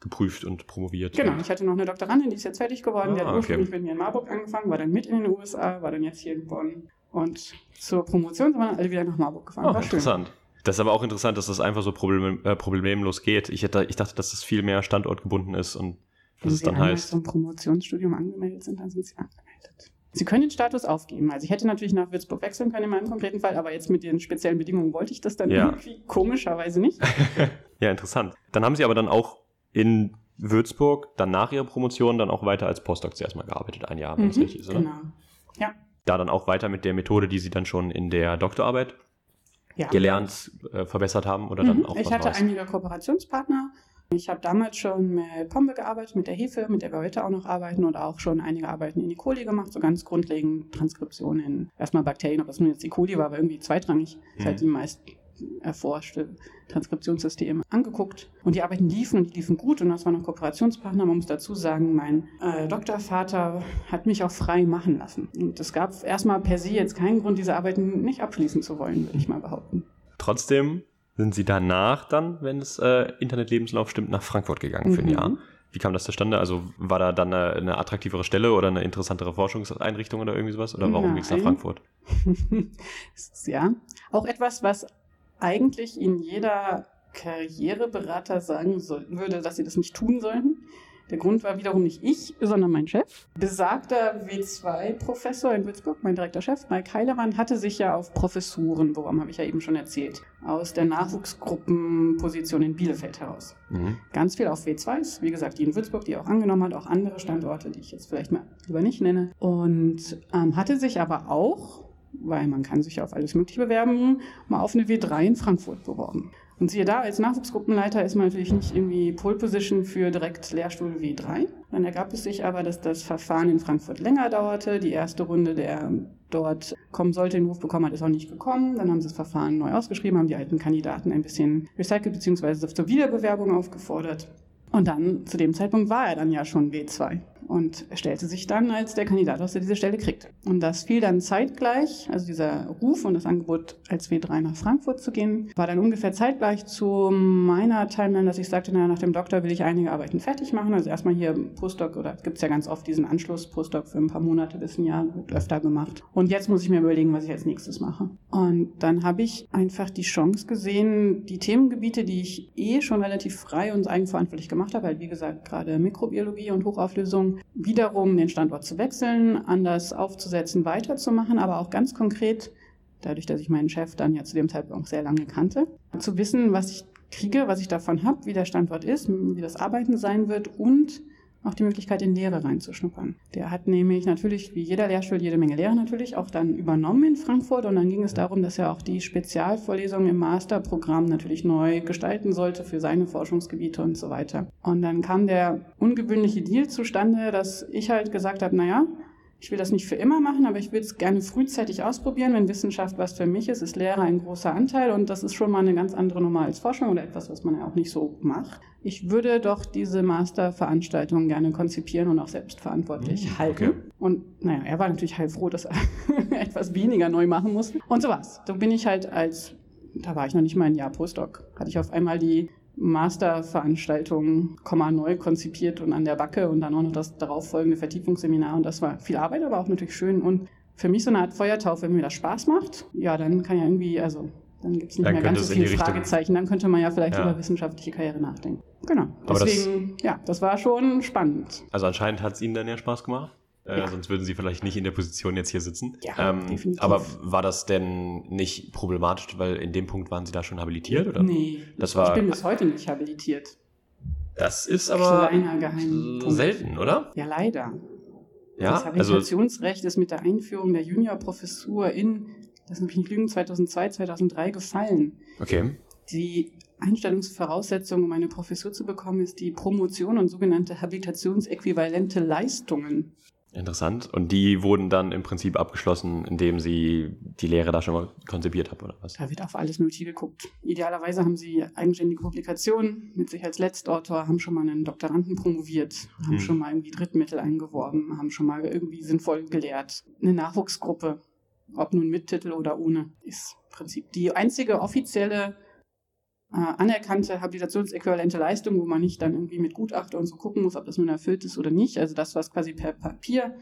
geprüft und promoviert. Genau, ich hatte noch eine Doktorandin, die ist jetzt fertig geworden, ah, die hat ah, ursprünglich okay. mit mir in Marburg angefangen, war dann mit in den USA, war dann jetzt hier in Bonn. Und zur Promotion sind wir dann alle wieder nach Marburg gefahren. Oh, war interessant. Schön. Das ist aber auch interessant, dass das einfach so problem, äh, problemlos geht. Ich, hätte, ich dachte, dass das viel mehr standortgebunden ist und Wenn es dann heißt. Wenn Sie zum Promotionsstudium angemeldet sind, dann sind Sie angemeldet. Sie können den Status aufgeben. Also ich hätte natürlich nach Würzburg wechseln können in meinem konkreten Fall, aber jetzt mit den speziellen Bedingungen wollte ich das dann ja. irgendwie komischerweise nicht. ja, interessant. Dann haben Sie aber dann auch in Würzburg dann nach Ihrer Promotion dann auch weiter als Postdoc zuerst mal gearbeitet, ein Jahr, wenn mhm, das richtig ist, oder? Genau. Ja. Da dann auch weiter mit der Methode, die Sie dann schon in der Doktorarbeit ja. gelernt, äh, verbessert haben oder dann mhm. auch Ich hatte Neues? einige Kooperationspartner. Ich habe damals schon mit Pombe gearbeitet, mit der Hefe, mit der wir heute auch noch arbeiten und auch schon einige Arbeiten in E. coli gemacht, so ganz grundlegend Transkription in erstmal Bakterien, ob das nun jetzt E. coli war, aber irgendwie zweitrangig. Mhm. Ist halt die meist erforschte Transkriptionssysteme angeguckt und die Arbeiten liefen und die liefen gut und das waren noch Kooperationspartner. Man muss dazu sagen, mein äh, Doktorvater hat mich auch frei machen lassen. Und es gab erstmal per se jetzt keinen Grund, diese Arbeiten nicht abschließen zu wollen, würde ich mal behaupten. Trotzdem sind Sie danach dann, wenn es äh, Internetlebenslauf stimmt, nach Frankfurt gegangen mhm. für ein mhm. Jahr. Wie kam das zustande? Also war da dann eine, eine attraktivere Stelle oder eine interessantere Forschungseinrichtung oder irgendwie sowas? Oder warum ging es nach Frankfurt? ja, auch etwas, was eigentlich in jeder Karriereberater sagen soll, würde, dass sie das nicht tun sollten. Der Grund war wiederum nicht ich, sondern mein Chef. Besagter W2-Professor in Würzburg, mein direkter Chef, Mike Heilemann, hatte sich ja auf Professuren beworben, habe ich ja eben schon erzählt, aus der Nachwuchsgruppenposition in Bielefeld heraus. Mhm. Ganz viel auf W2s, wie gesagt, die in Würzburg, die er auch angenommen hat, auch andere Standorte, die ich jetzt vielleicht mal lieber nicht nenne. Und ähm, hatte sich aber auch weil man kann sich auf alles Mögliche bewerben, mal auf eine W3 in Frankfurt beworben. Und siehe da, als Nachwuchsgruppenleiter ist man natürlich nicht irgendwie Pole Position für direkt Lehrstuhl W3. Dann ergab es sich aber, dass das Verfahren in Frankfurt länger dauerte. Die erste Runde, der dort kommen sollte, den Ruf bekommen hat, ist auch nicht gekommen. Dann haben sie das Verfahren neu ausgeschrieben, haben die alten Kandidaten ein bisschen recycelt bzw. zur Wiederbewerbung aufgefordert. Und dann, zu dem Zeitpunkt war er dann ja schon W2 und stellte sich dann als der Kandidat aus, der diese Stelle kriegt. Und das fiel dann zeitgleich, also dieser Ruf und das Angebot, als W3 nach Frankfurt zu gehen, war dann ungefähr zeitgleich zu meiner Timeline, dass ich sagte, naja, nach dem Doktor will ich einige Arbeiten fertig machen. Also erstmal hier Postdoc, oder gibt es ja ganz oft diesen Anschluss, Postdoc für ein paar Monate bis ein Jahr, wird öfter gemacht. Und jetzt muss ich mir überlegen, was ich als nächstes mache. Und dann habe ich einfach die Chance gesehen, die Themengebiete, die ich eh schon relativ frei und eigenverantwortlich gemacht habe, halt wie gesagt gerade Mikrobiologie und Hochauflösung, wiederum den Standort zu wechseln, anders aufzusetzen, weiterzumachen, aber auch ganz konkret, dadurch, dass ich meinen Chef dann ja zu dem Zeitpunkt auch sehr lange kannte, zu wissen, was ich kriege, was ich davon habe, wie der Standort ist, wie das Arbeiten sein wird und auch die Möglichkeit, in Lehre reinzuschnuppern. Der hat nämlich natürlich, wie jeder Lehrstuhl, jede Menge Lehre natürlich auch dann übernommen in Frankfurt und dann ging es darum, dass er auch die Spezialvorlesungen im Masterprogramm natürlich neu gestalten sollte für seine Forschungsgebiete und so weiter. Und dann kam der ungewöhnliche Deal zustande, dass ich halt gesagt habe, naja, ich will das nicht für immer machen, aber ich will es gerne frühzeitig ausprobieren. Wenn Wissenschaft was für mich ist, ist Lehre ein großer Anteil und das ist schon mal eine ganz andere Nummer als Forschung oder etwas, was man ja auch nicht so macht. Ich würde doch diese Masterveranstaltung gerne konzipieren und auch selbstverantwortlich mhm, halten. Okay. Und naja, er war natürlich heilfroh, dass er etwas weniger neu machen musste. Und so was. So bin ich halt als, da war ich noch nicht mal ein Jahr Postdoc, hatte ich auf einmal die Masterveranstaltung neu konzipiert und an der Backe und dann auch noch das darauffolgende Vertiefungsseminar. Und das war viel Arbeit, aber auch natürlich schön. Und für mich so eine Art Feuertaufe, wenn mir das Spaß macht, ja, dann kann ja irgendwie, also dann gibt es nicht dann mehr ganz so viele Fragezeichen. Dann könnte man ja vielleicht ja. über wissenschaftliche Karriere nachdenken. Genau. Deswegen, das, ja, das war schon spannend. Also anscheinend hat es Ihnen dann ja Spaß gemacht. Äh, ja. Sonst würden sie vielleicht nicht in der Position jetzt hier sitzen. Ja, ähm, definitiv. Aber war das denn nicht problematisch, weil in dem Punkt waren sie da schon habilitiert? Oder? Nee, das war, ich bin bis heute nicht habilitiert. Das ist aber selten, oder? Ja, leider. Ja, das also Habilitationsrecht also, ist mit der Einführung der Juniorprofessur in, das mich nicht lügen, 2002, 2003 gefallen. Okay. Die Einstellungsvoraussetzung, um eine Professur zu bekommen, ist die Promotion und sogenannte habilitationsäquivalente Leistungen. Interessant. Und die wurden dann im Prinzip abgeschlossen, indem Sie die Lehre da schon mal konzipiert haben, oder was? Da wird auf alles Mögliche geguckt. Idealerweise haben Sie eigenständige Publikationen mit sich als Letztautor, haben schon mal einen Doktoranden promoviert, haben hm. schon mal irgendwie Drittmittel eingeworben, haben schon mal irgendwie sinnvoll gelehrt. Eine Nachwuchsgruppe, ob nun mit Titel oder ohne, ist im Prinzip die einzige offizielle äh, anerkannte habilitationsäquivalente Leistung, wo man nicht dann irgendwie mit Gutachter und so gucken muss, ob das nun erfüllt ist oder nicht. Also das, was quasi per Papier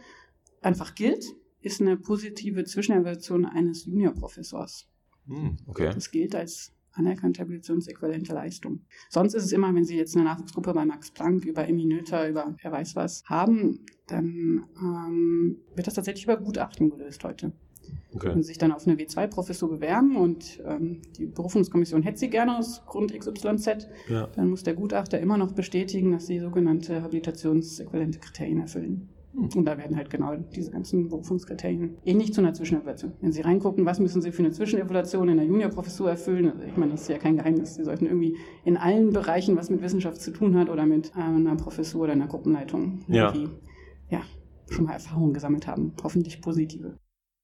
einfach gilt, ist eine positive Zwischenevaluation eines Juniorprofessors. Hm, okay. Das gilt als anerkannte habilitationsäquivalente Leistung. Sonst ist es immer, wenn Sie jetzt eine Nachwuchsgruppe bei Max Planck über Emmy Noether, über wer weiß was haben, dann ähm, wird das tatsächlich über Gutachten gelöst heute. Okay. Und sich dann auf eine W2-Professur bewerben und ähm, die Berufungskommission hätte sie gerne aus Grund XYZ. Ja. Dann muss der Gutachter immer noch bestätigen, dass sie sogenannte habilitationsäquivalente Kriterien erfüllen. Hm. Und da werden halt genau diese ganzen Berufungskriterien ähnlich zu einer Zwischenevaluation. Wenn Sie reingucken, was müssen Sie für eine Zwischenevaluation in der Juniorprofessur erfüllen, also ich meine, das ist ja kein Geheimnis, Sie sollten irgendwie in allen Bereichen, was mit Wissenschaft zu tun hat oder mit einer Professur oder einer Gruppenleitung, ja. ja, schon mal Erfahrungen gesammelt haben, hoffentlich positive.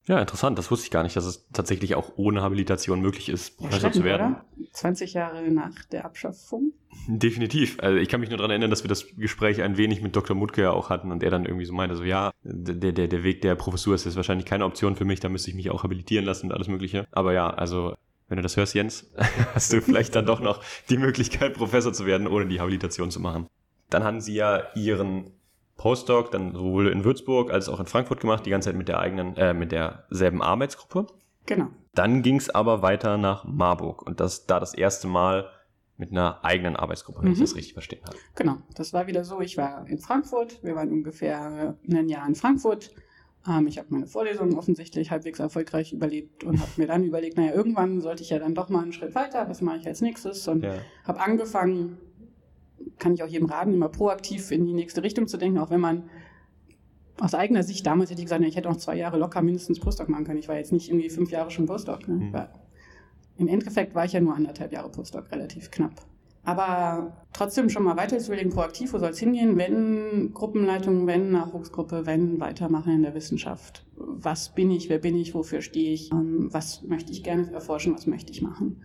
Ja, interessant. Das wusste ich gar nicht, dass es tatsächlich auch ohne Habilitation möglich ist, Professor zu werden. Oder? 20 Jahre nach der Abschaffung. Definitiv. Also ich kann mich nur daran erinnern, dass wir das Gespräch ein wenig mit Dr. Mutke ja auch hatten und er dann irgendwie so meinte, so ja, der, der, der Weg der Professur ist jetzt wahrscheinlich keine Option für mich, da müsste ich mich auch habilitieren lassen und alles mögliche. Aber ja, also wenn du das hörst, Jens, hast du vielleicht dann doch noch die Möglichkeit, Professor zu werden, ohne die Habilitation zu machen. Dann haben Sie ja Ihren Postdoc dann sowohl in Würzburg als auch in Frankfurt gemacht, die ganze Zeit mit der eigenen, äh, mit derselben Arbeitsgruppe. Genau. Dann ging es aber weiter nach Marburg und das da das erste Mal mit einer eigenen Arbeitsgruppe, wenn mhm. ich das richtig verstehen habe. Genau, das war wieder so. Ich war in Frankfurt, wir waren ungefähr ein Jahr in Frankfurt. Ähm, ich habe meine Vorlesungen offensichtlich halbwegs erfolgreich überlebt und habe mir dann überlegt, naja, irgendwann sollte ich ja dann doch mal einen Schritt weiter, was mache ich als nächstes? Und ja. habe angefangen, kann ich auch jedem raten, immer proaktiv in die nächste Richtung zu denken, auch wenn man aus eigener Sicht damals hätte ich gesagt, ich hätte auch zwei Jahre locker mindestens Postdoc machen können. Ich war jetzt nicht irgendwie fünf Jahre schon Postdoc. Ne? Mhm. Im Endeffekt war ich ja nur anderthalb Jahre Postdoc, relativ knapp. Aber trotzdem schon mal weiter zu überlegen, proaktiv, wo soll es hingehen, wenn Gruppenleitung, wenn Nachwuchsgruppe, wenn Weitermachen in der Wissenschaft. Was bin ich, wer bin ich, wofür stehe ich, ähm, was möchte ich gerne erforschen, was möchte ich machen.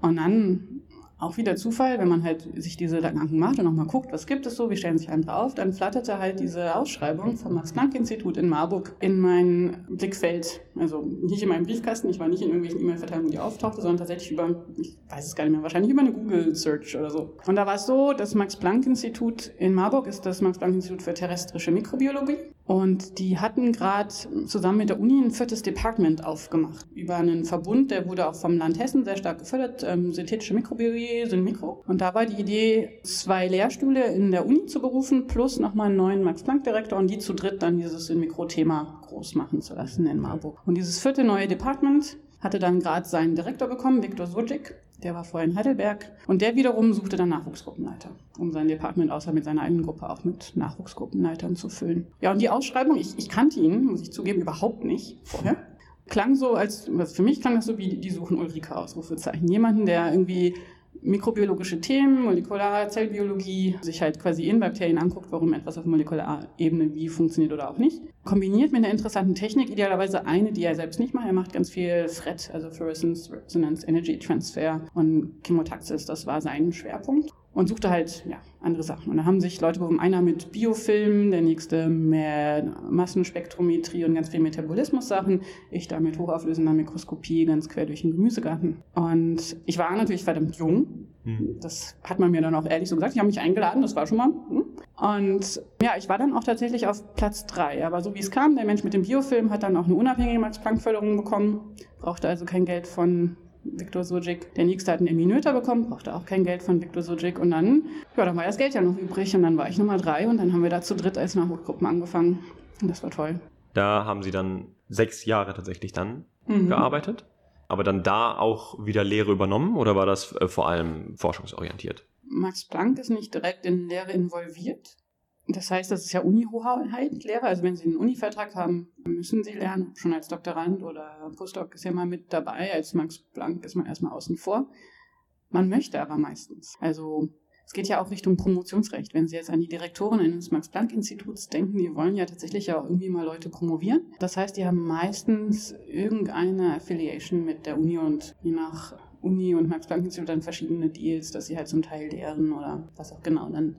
Und dann auch wieder Zufall, wenn man halt sich diese Gedanken macht und nochmal guckt, was gibt es so, wie stellen sich andere auf, dann flatterte halt diese Ausschreibung vom Max-Planck-Institut in Marburg in mein Blickfeld. Also nicht in meinem Briefkasten, ich war nicht in irgendwelchen E-Mail-Verteilungen, die auftauchte, sondern tatsächlich über, ich weiß es gar nicht mehr, wahrscheinlich über eine Google-Search oder so. Und da war es so, das Max-Planck-Institut in Marburg ist das Max-Planck-Institut für terrestrische Mikrobiologie. Und die hatten gerade zusammen mit der Uni ein viertes Department aufgemacht. Über einen Verbund, der wurde auch vom Land Hessen sehr stark gefördert, ähm, synthetische Mikrobiologie, Synmikro. Und da war die Idee, zwei Lehrstühle in der Uni zu berufen, plus nochmal einen neuen Max-Planck-Direktor und die zu dritt dann dieses Synmikro-Thema groß machen zu lassen in Marburg. Und dieses vierte neue Department hatte dann gerade seinen Direktor bekommen, Viktor Surcik. Der war vorher in Heidelberg. Und der wiederum suchte dann Nachwuchsgruppenleiter, um sein Department außer mit seiner eigenen Gruppe auch mit Nachwuchsgruppenleitern zu füllen. Ja, und die Ausschreibung, ich, ich kannte ihn, muss ich zugeben, überhaupt nicht vorher. Klang so, als, für mich klang das so wie, die suchen Ulrike Ausrufezeichen. Jemanden, der irgendwie mikrobiologische Themen, Molekularzellbiologie, sich halt quasi in Bakterien anguckt, warum etwas auf molekularer Ebene wie funktioniert oder auch nicht. Kombiniert mit einer interessanten Technik, idealerweise eine, die er selbst nicht macht. Er macht ganz viel FRET, also Fluorescence Resonance Energy Transfer und Chemotaxis, das war sein Schwerpunkt und suchte halt ja, andere Sachen. Und da haben sich Leute beworben, einer mit Biofilm, der nächste mit Massenspektrometrie und ganz viel Metabolismus-Sachen. Ich da mit hochauflösender Mikroskopie ganz quer durch den Gemüsegarten. Und ich war natürlich verdammt jung. Hm. Das hat man mir dann auch ehrlich so gesagt. Ich habe mich eingeladen, das war schon mal. Hm. Und ja, ich war dann auch tatsächlich auf Platz drei. Aber so wie es kam, der Mensch mit dem Biofilm hat dann auch eine unabhängige Max-Planck-Förderung bekommen, brauchte also kein Geld von Viktor Sujic. Der nächste hat einen Eminöter bekommen, brauchte auch kein Geld von Viktor Sujic. Und dann, ja, dann war das Geld ja noch übrig. Und dann war ich Nummer drei und dann haben wir da zu dritt als Nachwuchsgruppen angefangen. Und das war toll. Da haben Sie dann sechs Jahre tatsächlich dann mhm. gearbeitet. Aber dann da auch wieder Lehre übernommen oder war das äh, vor allem forschungsorientiert? Max Planck ist nicht direkt in Lehre involviert. Das heißt, das ist ja Uni-Hoheit-Lehre. Also wenn Sie einen Uni-Vertrag haben, müssen Sie lernen. Schon als Doktorand oder Postdoc ist ja mal mit dabei. Als Max Planck ist man erstmal außen vor. Man möchte aber meistens. Also es geht ja auch Richtung Promotionsrecht. Wenn Sie jetzt an die Direktoren eines Max-Planck-Instituts denken, die wollen ja tatsächlich auch irgendwie mal Leute promovieren. Das heißt, die haben meistens irgendeine Affiliation mit der Uni und je nach Uni und Max-Planck-Institut dann verschiedene Deals, dass sie halt zum Teil lehren oder was auch genau dann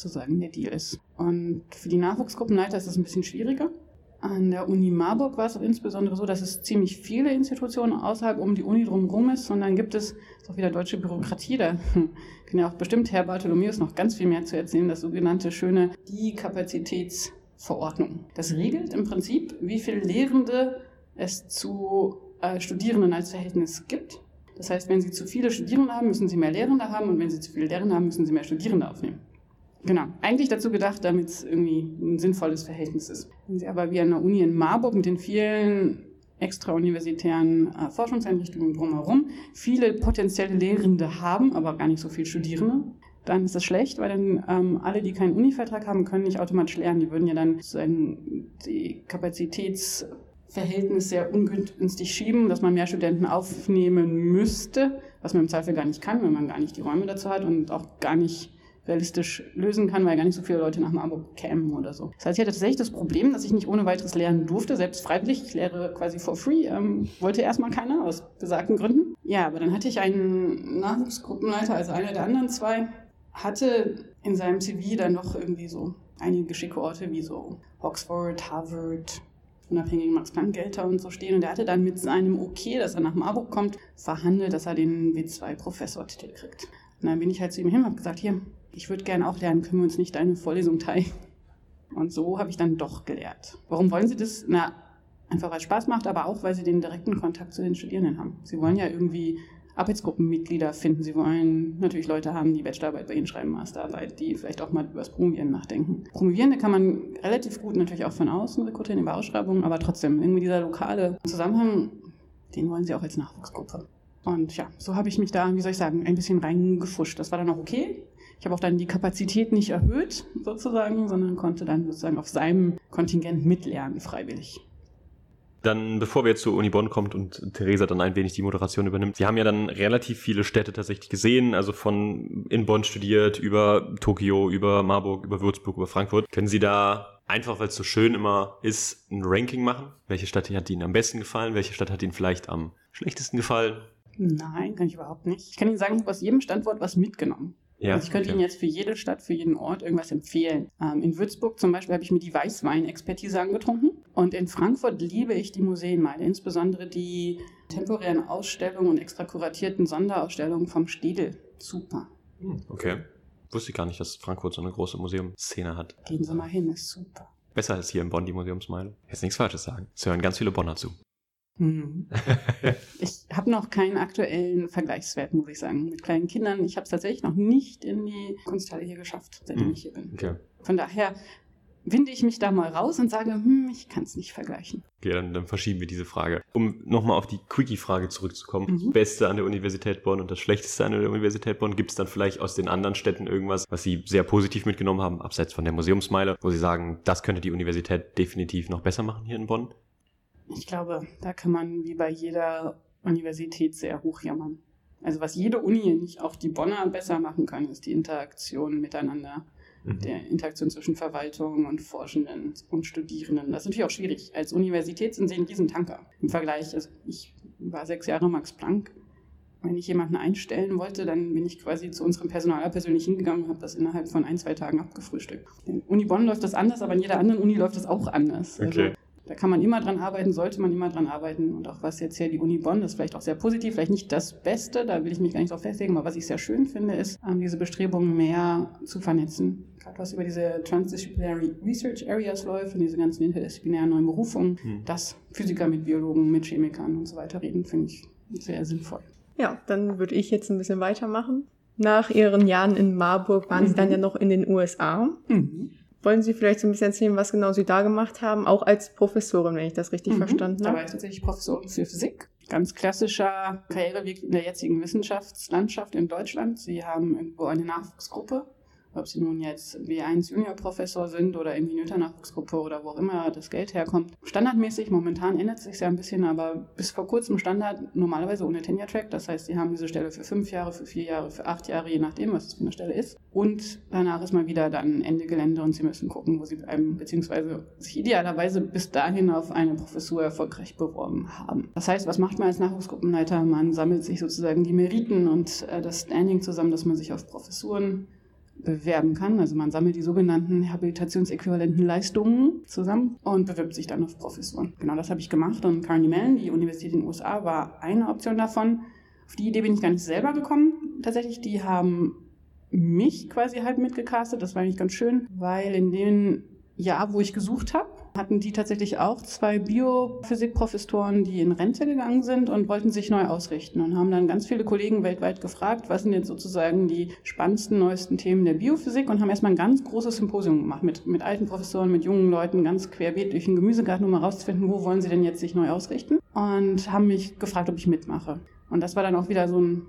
sozusagen der Deal ist. Und für die Nachwuchsgruppenleiter ist es ein bisschen schwieriger. An der Uni Marburg war es insbesondere so, dass es ziemlich viele Institutionen außerhalb um die Uni drumherum ist. Und dann gibt es, das auch wieder deutsche Bürokratie, da kann ja auch bestimmt Herr Bartholomäus noch ganz viel mehr zu erzählen, das sogenannte schöne Die Kapazitätsverordnung. Das regelt im Prinzip, wie viele Lehrende es zu äh, Studierenden als Verhältnis gibt. Das heißt, wenn Sie zu viele Studierende haben, müssen Sie mehr Lehrende haben und wenn Sie zu viele Lehrende haben, müssen Sie mehr Studierende aufnehmen. Genau, eigentlich dazu gedacht, damit es irgendwie ein sinnvolles Verhältnis ist. Wenn Sie aber wie an der Uni in Marburg mit den vielen extrauniversitären äh, Forschungseinrichtungen drumherum viele potenzielle Lehrende haben, aber gar nicht so viel Studierende, dann ist das schlecht, weil dann ähm, alle, die keinen Uni-Vertrag haben, können nicht automatisch lernen. Die würden ja dann sozusagen die Kapazitätsverhältnis sehr ungünstig schieben, dass man mehr Studenten aufnehmen müsste, was man im Zweifel gar nicht kann, wenn man gar nicht die Räume dazu hat und auch gar nicht realistisch lösen kann, weil gar nicht so viele Leute nach Marburg kämen oder so. Das heißt, ich hatte tatsächlich das Problem, dass ich nicht ohne weiteres lernen durfte, selbst freiwillig. Ich lehre quasi for free. Ähm, wollte erstmal keiner, aus besagten Gründen. Ja, aber dann hatte ich einen Nachwuchsgruppenleiter, also einer der anderen zwei, hatte in seinem CV dann doch irgendwie so einige geschicke Orte wie so Oxford, Harvard, unabhängige Max-Planck-Gelder und so stehen. Und er hatte dann mit seinem Okay, dass er nach Marburg kommt, verhandelt, dass er den W2-Professortitel kriegt. Und dann bin ich halt zu ihm hin und habe gesagt, hier, ich würde gerne auch lernen, können wir uns nicht eine Vorlesung teilen? Und so habe ich dann doch gelehrt. Warum wollen Sie das? Na, einfach weil es Spaß macht, aber auch, weil Sie den direkten Kontakt zu den Studierenden haben. Sie wollen ja irgendwie Arbeitsgruppenmitglieder finden. Sie wollen natürlich Leute haben, die Bachelorarbeit bei Ihnen schreiben, Masterarbeit, die vielleicht auch mal über das Promovieren nachdenken. Promovierende kann man relativ gut natürlich auch von außen rekrutieren in Beauschreibungen, aber trotzdem, irgendwie dieser lokale Zusammenhang, den wollen Sie auch als Nachwuchsgruppe. Und ja, so habe ich mich da, wie soll ich sagen, ein bisschen reingefuscht. Das war dann auch okay. Ich habe auch dann die Kapazität nicht erhöht, sozusagen, sondern konnte dann sozusagen auf seinem Kontingent mitlernen, freiwillig. Dann, bevor wir jetzt zur Uni Bonn kommt und Theresa dann ein wenig die Moderation übernimmt, Sie haben ja dann relativ viele Städte tatsächlich gesehen, also von in Bonn studiert, über Tokio, über Marburg, über Würzburg, über Frankfurt. Können Sie da einfach, weil es so schön immer ist, ein Ranking machen? Welche Stadt hat Ihnen am besten gefallen? Welche Stadt hat Ihnen vielleicht am schlechtesten gefallen? Nein, kann ich überhaupt nicht. Ich kann Ihnen sagen, ich habe aus jedem Standort was mitgenommen. Ja, also ich könnte okay. Ihnen jetzt für jede Stadt, für jeden Ort irgendwas empfehlen. Ähm, in Würzburg zum Beispiel habe ich mir die Weißwein-Expertise angetrunken. Und in Frankfurt liebe ich die Museenmeile, insbesondere die temporären Ausstellungen und extra kuratierten Sonderausstellungen vom Städel. Super. Hm, okay. Wusste ich gar nicht, dass Frankfurt so eine große Museumsszene hat. Gehen Sie mal hin, ist super. Besser als hier in Bonn die Museumsmeile. Jetzt nichts Falsches sagen. Es hören ganz viele Bonner zu. Hm. ich habe noch keinen aktuellen Vergleichswert, muss ich sagen. Mit kleinen Kindern, ich habe es tatsächlich noch nicht in die Kunsthalle hier geschafft, seitdem hm. ich hier bin. Okay. Von daher winde ich mich da mal raus und sage, hm, ich kann es nicht vergleichen. Okay, dann, dann, verschieben wir diese Frage. Um nochmal auf die Quickie-Frage zurückzukommen. Mhm. Das Beste an der Universität Bonn und das Schlechteste an der Universität Bonn. Gibt es dann vielleicht aus den anderen Städten irgendwas, was Sie sehr positiv mitgenommen haben, abseits von der Museumsmeile, wo Sie sagen, das könnte die Universität definitiv noch besser machen hier in Bonn? Ich glaube, da kann man wie bei jeder Universität sehr hoch jammern. Also was jede Uni, nicht auch die Bonner besser machen kann, ist die Interaktion miteinander. Mhm. Der Interaktion zwischen Verwaltung und Forschenden und Studierenden. Das ist natürlich auch schwierig. Als Universität sind sie ein Riesentanker. Im Vergleich, also ich war sechs Jahre Max Planck. Wenn ich jemanden einstellen wollte, dann bin ich quasi zu unserem Personaler persönlich hingegangen und habe das innerhalb von ein, zwei Tagen abgefrühstückt. In Uni Bonn läuft das anders, aber in jeder anderen Uni läuft das auch anders. Also okay. Also da kann man immer dran arbeiten, sollte man immer dran arbeiten. Und auch was jetzt hier die Uni Bonn, das ist vielleicht auch sehr positiv, vielleicht nicht das Beste, da will ich mich gar nicht drauf festlegen, aber was ich sehr schön finde, ist, ähm, diese Bestrebungen mehr zu vernetzen. Gerade was über diese Transdisciplinary Research Areas läuft und diese ganzen interdisziplinären neuen Berufungen, hm. dass Physiker mit Biologen, mit Chemikern und so weiter reden, finde ich sehr sinnvoll. Ja, dann würde ich jetzt ein bisschen weitermachen. Nach Ihren Jahren in Marburg waren mhm. Sie dann ja noch in den USA. Mhm. Wollen Sie vielleicht so ein bisschen erzählen, was genau Sie da gemacht haben, auch als Professorin, wenn ich das richtig mhm. verstanden habe? Da war ich tatsächlich Professorin für Physik. Ganz klassischer Karriereweg in der jetzigen Wissenschaftslandschaft in Deutschland. Sie haben irgendwo eine Nachwuchsgruppe ob sie nun jetzt W1 Juniorprofessor sind oder in die Nöter-Nachwuchsgruppe oder wo auch immer das Geld herkommt. Standardmäßig, momentan ändert sich ja ein bisschen, aber bis vor kurzem Standard normalerweise ohne Tenure-Track. Das heißt, sie haben diese Stelle für fünf Jahre, für vier Jahre, für acht Jahre, je nachdem, was es für eine Stelle ist. Und danach ist mal wieder dann Ende Gelände und sie müssen gucken, wo sie bleiben, beziehungsweise sich idealerweise bis dahin auf eine Professur erfolgreich beworben haben. Das heißt, was macht man als Nachwuchsgruppenleiter? Man sammelt sich sozusagen die Meriten und äh, das Standing zusammen, dass man sich auf Professuren bewerben kann. Also man sammelt die sogenannten habilitationsäquivalenten Leistungen zusammen und bewirbt sich dann auf Professuren. Genau das habe ich gemacht und Carnegie Mellon, die Universität in den USA, war eine Option davon. Auf die Idee bin ich gar nicht selber gekommen. Tatsächlich, die haben mich quasi halt mitgecastet. Das war eigentlich ganz schön, weil in dem Jahr, wo ich gesucht habe, hatten die tatsächlich auch zwei Biophysikprofessoren, die in Rente gegangen sind und wollten sich neu ausrichten und haben dann ganz viele Kollegen weltweit gefragt, was sind jetzt sozusagen die spannendsten, neuesten Themen der Biophysik und haben erstmal ein ganz großes Symposium gemacht mit, mit alten Professoren, mit jungen Leuten, ganz querbeet durch den Gemüsegarten, um herauszufinden, wo wollen sie denn jetzt sich neu ausrichten und haben mich gefragt, ob ich mitmache. Und das war dann auch wieder so ein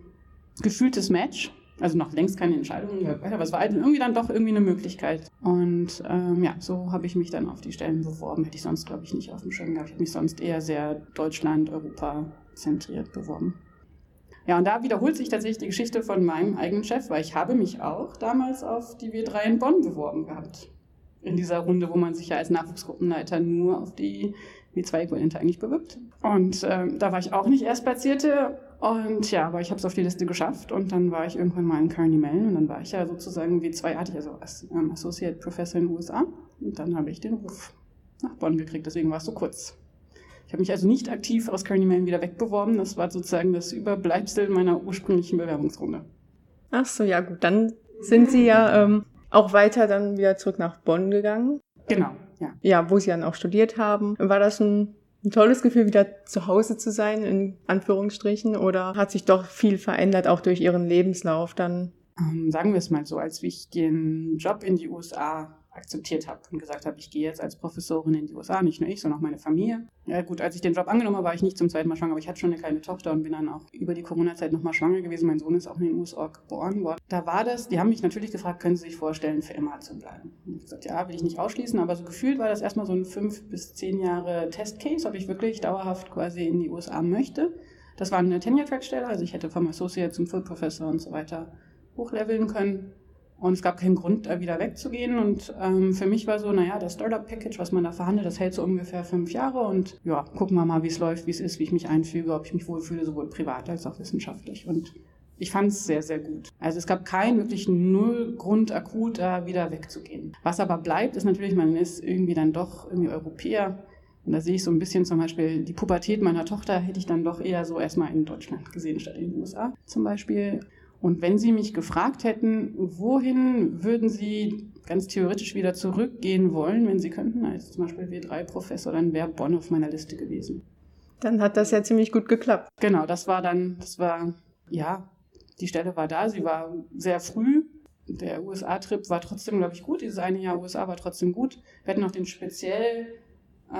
gefühltes Match also noch längst keine Entscheidung, aber es war halt irgendwie dann doch irgendwie eine Möglichkeit. Und ähm, ja, so habe ich mich dann auf die Stellen beworben. Hätte ich sonst, glaube ich, nicht auf dem Schirm gehabt. Ich habe mich sonst eher sehr Deutschland, Europa zentriert beworben. Ja, und da wiederholt sich tatsächlich die Geschichte von meinem eigenen Chef, weil ich habe mich auch damals auf die W3 in Bonn beworben gehabt. In dieser Runde, wo man sich ja als Nachwuchsgruppenleiter nur auf die W2-Äquivalente eigentlich bewirbt. Und ähm, da war ich auch nicht Erstplatzierte und ja, aber ich habe es auf die Liste geschafft und dann war ich irgendwann mal in Carnegie Mellon und dann war ich ja sozusagen wie zweiartig, also als ähm, Associate Professor in den USA. Und dann habe ich den Ruf nach Bonn gekriegt, deswegen war es so kurz. Ich habe mich also nicht aktiv aus Carnegie Mellon wieder wegbeworben, das war sozusagen das Überbleibsel meiner ursprünglichen Bewerbungsrunde. Ach so, ja gut, dann sind Sie ja ähm, auch weiter dann wieder zurück nach Bonn gegangen. Genau, ja. Ja, wo Sie dann auch studiert haben. War das ein, ein tolles Gefühl, wieder zu Hause zu sein, in Anführungsstrichen? Oder hat sich doch viel verändert, auch durch Ihren Lebenslauf dann? Ähm, sagen wir es mal so, als ich den Job in die USA akzeptiert habe und gesagt habe, ich gehe jetzt als Professorin in die USA, nicht nur ich, sondern auch meine Familie. Ja gut, als ich den Job angenommen habe, war ich nicht zum zweiten Mal schwanger, aber ich hatte schon eine kleine Tochter und bin dann auch über die Corona-Zeit nochmal schwanger gewesen. Mein Sohn ist auch in den USA geboren worden. Da war das, die haben mich natürlich gefragt, können Sie sich vorstellen, für immer zu bleiben? Und ich gesagt, ja, will ich nicht ausschließen, aber so gefühlt war das erstmal so ein fünf bis zehn Jahre Testcase, ob ich wirklich dauerhaft quasi in die USA möchte. Das war eine Tenure-Track-Stelle, also ich hätte vom Associate zum Full Professor und so weiter hochleveln können. Und es gab keinen Grund, da wieder wegzugehen. Und ähm, für mich war so, naja, das Startup-Package, was man da verhandelt, das hält so ungefähr fünf Jahre. Und ja, gucken wir mal, wie es läuft, wie es ist, wie ich mich einfüge, ob ich mich wohlfühle, sowohl privat als auch wissenschaftlich. Und ich fand es sehr, sehr gut. Also es gab keinen wirklichen Nullgrund akut, da wieder wegzugehen. Was aber bleibt, ist natürlich, man ist irgendwie dann doch irgendwie Europäer. Und da sehe ich so ein bisschen zum Beispiel die Pubertät meiner Tochter hätte ich dann doch eher so erstmal in Deutschland gesehen statt in den USA zum Beispiel. Und wenn Sie mich gefragt hätten, wohin würden Sie ganz theoretisch wieder zurückgehen wollen, wenn Sie könnten, als zum Beispiel W3-Professor, dann wäre Bonn auf meiner Liste gewesen. Dann hat das ja ziemlich gut geklappt. Genau, das war dann, das war, ja, die Stelle war da, sie war sehr früh. Der USA-Trip war trotzdem, glaube ich, gut. Dieses eine Jahr USA war trotzdem gut. Wir hatten noch den speziell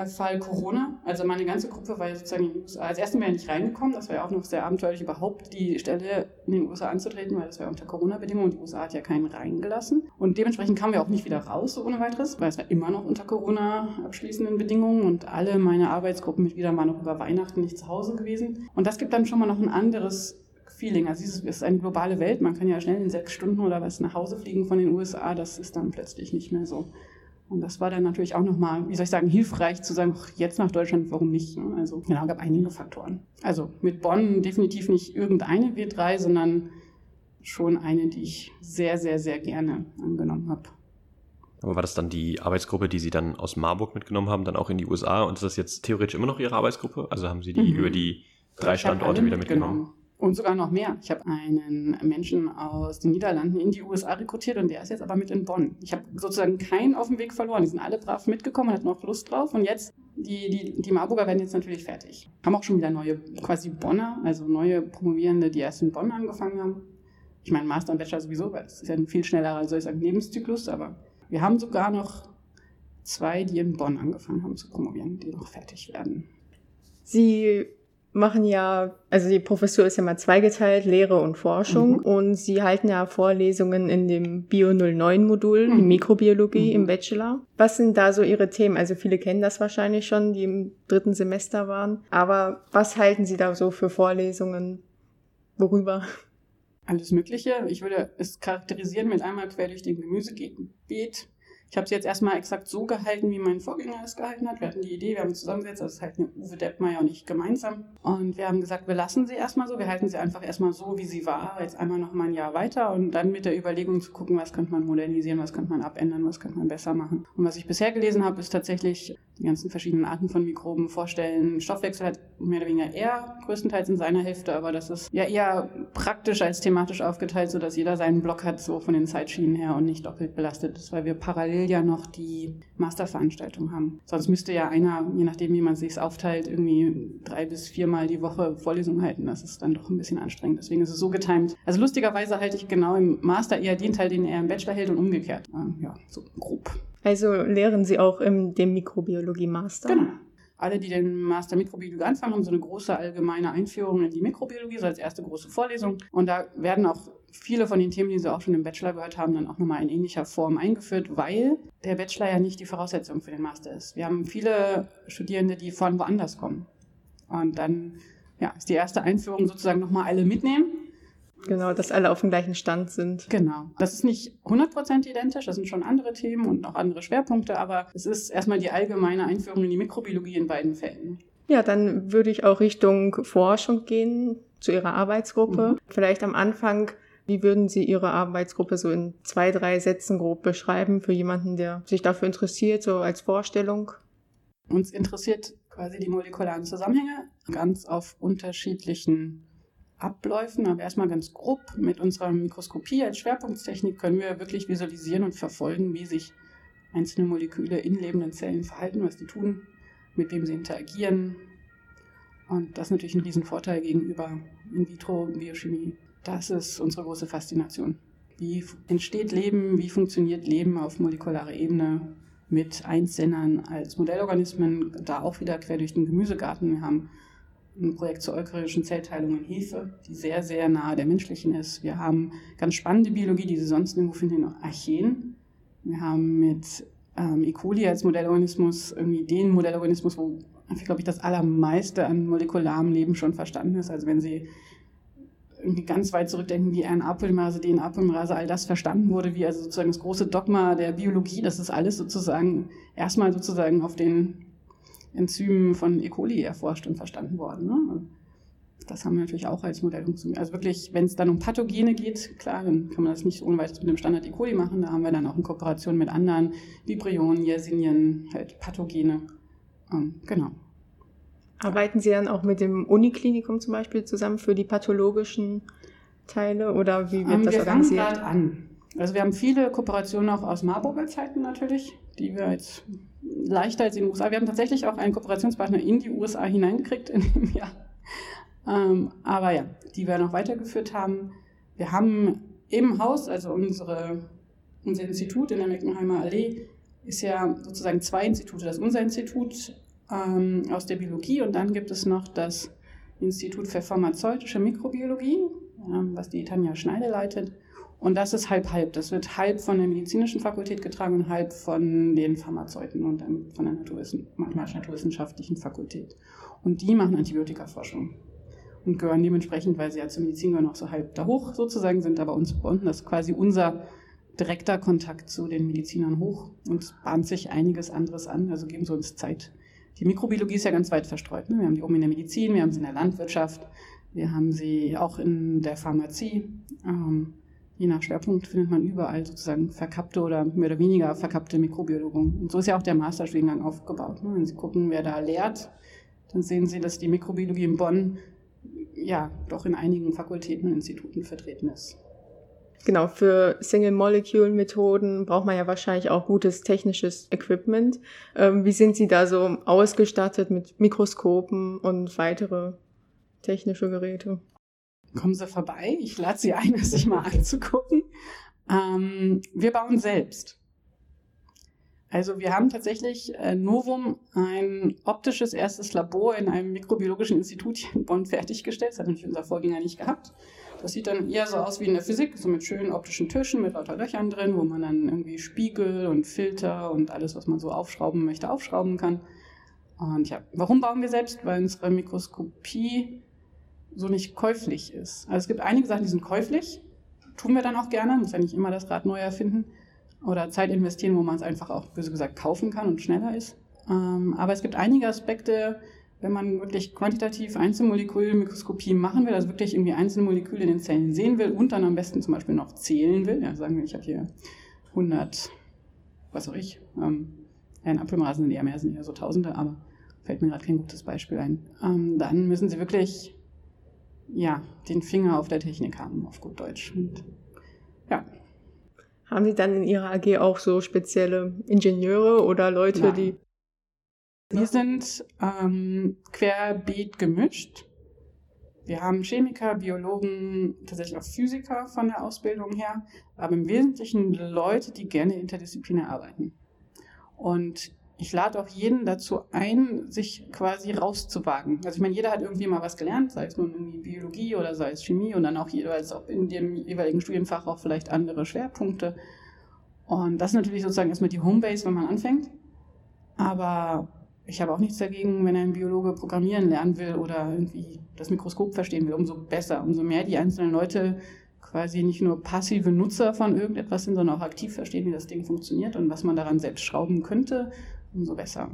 Fall Corona. Also meine ganze Gruppe war ja sozusagen in den USA. Als erstes wäre nicht reingekommen. Das war ja auch noch sehr abenteuerlich, überhaupt die Stelle in den USA anzutreten, weil das war unter Corona-Bedingungen. Die USA hat ja keinen reingelassen. Und dementsprechend kamen wir auch nicht wieder raus, so ohne weiteres, weil es war immer noch unter Corona abschließenden Bedingungen und alle meine Arbeitsgruppenmitglieder waren noch über Weihnachten nicht zu Hause gewesen. Und das gibt dann schon mal noch ein anderes Feeling. Also es ist eine globale Welt. Man kann ja schnell in sechs Stunden oder was nach Hause fliegen von den USA. Das ist dann plötzlich nicht mehr so. Und das war dann natürlich auch nochmal, wie soll ich sagen, hilfreich zu sagen, jetzt nach Deutschland, warum nicht? Ne? Also genau, gab einige Faktoren. Also mit Bonn definitiv nicht irgendeine W3, sondern schon eine, die ich sehr, sehr, sehr gerne angenommen habe. Aber war das dann die Arbeitsgruppe, die Sie dann aus Marburg mitgenommen haben, dann auch in die USA? Und ist das jetzt theoretisch immer noch Ihre Arbeitsgruppe? Also haben Sie die mhm. über die drei Standorte wieder mitgenommen? Und sogar noch mehr. Ich habe einen Menschen aus den Niederlanden in die USA rekrutiert und der ist jetzt aber mit in Bonn. Ich habe sozusagen keinen auf dem Weg verloren. Die sind alle brav mitgekommen und hatten auch Lust drauf. Und jetzt, die, die, die Marburger werden jetzt natürlich fertig. Haben auch schon wieder neue, quasi Bonner, also neue Promovierende, die erst in Bonn angefangen haben. Ich meine, Master und Bachelor sowieso, weil das ist ja ein viel schnellerer, soll ich sagen, Lebenszyklus. Aber wir haben sogar noch zwei, die in Bonn angefangen haben zu promovieren, die noch fertig werden. Sie machen ja, also die Professur ist ja mal zweigeteilt, Lehre und Forschung. Mhm. Und sie halten ja Vorlesungen in dem Bio 09 Modul, mhm. die Mikrobiologie mhm. im Bachelor. Was sind da so ihre Themen? Also viele kennen das wahrscheinlich schon, die im dritten Semester waren. Aber was halten sie da so für Vorlesungen? Worüber? Alles Mögliche. Ich würde es charakterisieren mit einmal quer durch den Gemüsebeet ich habe es jetzt erstmal exakt so gehalten, wie mein Vorgänger es gehalten hat. Wir hatten die Idee, wir haben zusammengesetzt, also es halten Uwe Deppmeier und ich gemeinsam. Und wir haben gesagt, wir lassen sie erstmal so, wir halten sie einfach erstmal so, wie sie war, jetzt einmal noch mal ein Jahr weiter und dann mit der Überlegung zu gucken, was könnte man modernisieren, was könnte man abändern, was könnte man besser machen. Und was ich bisher gelesen habe, ist tatsächlich die ganzen verschiedenen Arten von Mikroben vorstellen. Stoffwechsel hat mehr oder weniger eher größtenteils in seiner Hälfte, aber das ist ja eher praktisch als thematisch aufgeteilt, sodass jeder seinen Block hat, so von den Zeitschienen her und nicht doppelt belastet ist, weil wir parallel parallel ja noch die Masterveranstaltung haben. Sonst müsste ja einer, je nachdem, wie man sich aufteilt, irgendwie drei bis viermal die Woche Vorlesungen halten. Das ist dann doch ein bisschen anstrengend. Deswegen ist es so getimt. Also lustigerweise halte ich genau im Master eher den Teil, den er im Bachelor hält und umgekehrt. Ja, so grob. Also lehren Sie auch im dem Mikrobiologie-Master? Genau. Alle, die den Master Mikrobiologie anfangen, haben so eine große allgemeine Einführung in die Mikrobiologie, so als erste große Vorlesung. Und da werden auch viele von den Themen, die Sie auch schon im Bachelor gehört haben, dann auch nochmal in ähnlicher Form eingeführt, weil der Bachelor ja nicht die Voraussetzung für den Master ist. Wir haben viele Studierende, die von woanders kommen. Und dann ja, ist die erste Einführung sozusagen nochmal alle mitnehmen. Genau, dass alle auf dem gleichen Stand sind. Genau. Das ist nicht 100% identisch, das sind schon andere Themen und auch andere Schwerpunkte, aber es ist erstmal die allgemeine Einführung in die Mikrobiologie in beiden Fällen. Ja, dann würde ich auch Richtung Forschung gehen, zu Ihrer Arbeitsgruppe. Mhm. Vielleicht am Anfang wie würden Sie Ihre Arbeitsgruppe so in zwei, drei Sätzen grob beschreiben für jemanden, der sich dafür interessiert, so als Vorstellung? Uns interessiert quasi die molekularen Zusammenhänge ganz auf unterschiedlichen Abläufen, aber erstmal ganz grob. Mit unserer Mikroskopie als Schwerpunkttechnik können wir wirklich visualisieren und verfolgen, wie sich einzelne Moleküle in lebenden Zellen verhalten, was die tun, mit wem sie interagieren. Und das ist natürlich ein Riesenvorteil gegenüber In-vitro-Biochemie. Das ist unsere große Faszination. Wie entsteht Leben? Wie funktioniert Leben auf molekularer Ebene mit Einsendern als Modellorganismen? Da auch wieder quer durch den Gemüsegarten. Wir haben ein Projekt zur eukaryotischen Zellteilung in Hefe, die sehr, sehr nahe der menschlichen ist. Wir haben ganz spannende Biologie, die Sie sonst nirgendwo finden, in Archeen. Wir haben mit ähm, E. coli als Modellorganismus irgendwie den Modellorganismus, wo, glaube ich, das allermeiste an molekularem Leben schon verstanden ist. Also wenn Sie irgendwie ganz weit zurückdenken, wie RNA-Polymerase, DNA-Polymerase, all das verstanden wurde, wie also sozusagen das große Dogma der Biologie, das ist alles sozusagen erstmal sozusagen auf den Enzymen von E. coli erforscht und verstanden worden. Ne? Das haben wir natürlich auch als Modell funktioniert. Also wirklich, wenn es dann um Pathogene geht, klar, dann kann man das nicht ohne weiteres mit dem Standard E. coli machen. Da haben wir dann auch in Kooperation mit anderen Vibrionen, Yersinien, halt Pathogene. Ähm, genau. Arbeiten Sie dann auch mit dem Uniklinikum zum Beispiel zusammen für die pathologischen Teile oder wie wird ähm, das wir organisiert? Wir an. Also wir haben viele Kooperationen auch aus Marburger Zeiten natürlich, die wir jetzt leichter als in den USA. Wir haben tatsächlich auch einen Kooperationspartner in die USA hineingekriegt in dem Jahr. Ähm, aber ja, die wir noch weitergeführt haben. Wir haben im Haus, also unsere, unser Institut in der Meckenheimer Allee, ist ja sozusagen zwei Institute. Das ist unser Institut ähm, aus der Biologie und dann gibt es noch das Institut für pharmazeutische Mikrobiologie, ähm, was die Tanja Schneide leitet. Und das ist halb-halb. Das wird halb von der medizinischen Fakultät getragen und halb von den Pharmazeuten und von der mathematisch-naturwissenschaftlichen Fakultät. Und die machen Antibiotikaforschung und gehören dementsprechend, weil sie ja zur Medizin gehören, auch so halb da hoch sozusagen, sind aber uns verbunden. Das ist quasi unser direkter Kontakt zu den Medizinern hoch und bahnt sich einiges anderes an. Also geben sie uns Zeit. Die Mikrobiologie ist ja ganz weit verstreut. Ne? Wir haben die oben in der Medizin, wir haben sie in der Landwirtschaft, wir haben sie auch in der Pharmazie. Ähm, je nach Schwerpunkt findet man überall sozusagen verkappte oder mehr oder weniger verkappte Mikrobiologen. Und so ist ja auch der Masterstudiengang aufgebaut. Ne? Wenn Sie gucken, wer da lehrt, dann sehen Sie, dass die Mikrobiologie in Bonn ja doch in einigen Fakultäten und Instituten vertreten ist. Genau, für Single-Molecule-Methoden braucht man ja wahrscheinlich auch gutes technisches Equipment. Ähm, wie sind Sie da so ausgestattet mit Mikroskopen und weitere technische Geräte? Kommen Sie vorbei, ich lade Sie ein, es sich mal anzugucken. Ähm, wir bauen selbst. Also wir haben tatsächlich äh, Novum ein optisches erstes Labor in einem mikrobiologischen Institut hier in Bonn fertiggestellt. Das hat natürlich unser Vorgänger nicht gehabt. Das sieht dann eher so aus wie in der Physik, so mit schönen optischen Tischen mit lauter Löchern drin, wo man dann irgendwie Spiegel und Filter und alles, was man so aufschrauben möchte, aufschrauben kann. Und ja, warum bauen wir selbst? Weil unsere Mikroskopie so nicht käuflich ist. Also es gibt einige Sachen, die sind käuflich, tun wir dann auch gerne, muss ja nicht immer das Rad neu erfinden oder Zeit investieren, wo man es einfach auch, böse gesagt, kaufen kann und schneller ist. Ähm, aber es gibt einige Aspekte, wenn man wirklich quantitativ Einzelmolekülmikroskopie machen will, also wirklich irgendwie einzelne Moleküle in den Zellen sehen will und dann am besten zum Beispiel noch zählen will, ja, sagen wir, ich habe hier 100, was auch ich, ähm, ein Apfelmaßen sind eher mehr, sind eher so Tausende, aber fällt mir gerade kein gutes Beispiel ein. Ähm, dann müssen Sie wirklich ja, den Finger auf der Technik haben, auf gut Deutsch. Und, ja, haben Sie dann in Ihrer AG auch so spezielle Ingenieure oder Leute, Nein. die. Wir sind ähm, querbeet gemischt. Wir haben Chemiker, Biologen, tatsächlich auch Physiker von der Ausbildung her, aber im Wesentlichen Leute, die gerne interdisziplinär arbeiten. Und ich lade auch jeden dazu ein, sich quasi rauszuwagen. Also ich meine, jeder hat irgendwie mal was gelernt, sei es nun irgendwie Biologie oder sei es Chemie und dann auch jeweils auch in dem jeweiligen Studienfach auch vielleicht andere Schwerpunkte. Und das ist natürlich sozusagen erstmal die Homebase, wenn man anfängt. Aber ich habe auch nichts dagegen, wenn ein Biologe programmieren lernen will oder irgendwie das Mikroskop verstehen will, umso besser, umso mehr die einzelnen Leute quasi nicht nur passive Nutzer von irgendetwas sind, sondern auch aktiv verstehen, wie das Ding funktioniert und was man daran selbst schrauben könnte umso besser.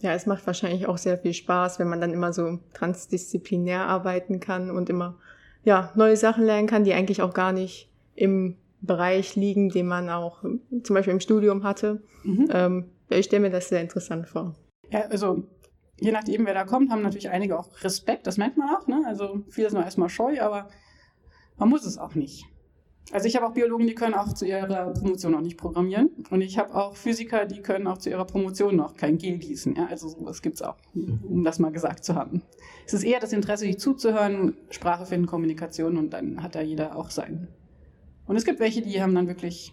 Ja, es macht wahrscheinlich auch sehr viel Spaß, wenn man dann immer so transdisziplinär arbeiten kann und immer ja, neue Sachen lernen kann, die eigentlich auch gar nicht im Bereich liegen, den man auch zum Beispiel im Studium hatte. Mhm. Ähm, ich stelle mir das sehr interessant vor. Ja, also je nachdem, wer da kommt, haben natürlich einige auch Respekt, das merkt man auch. Ne? Also viele sind erstmal scheu, aber man muss es auch nicht. Also ich habe auch Biologen, die können auch zu ihrer Promotion noch nicht programmieren. Und ich habe auch Physiker, die können auch zu ihrer Promotion noch kein Gel gießen. Ja, also sowas gibt es auch, um das mal gesagt zu haben. Es ist eher das Interesse, sich zuzuhören, Sprache finden, Kommunikation und dann hat da jeder auch sein. Und es gibt welche, die haben dann wirklich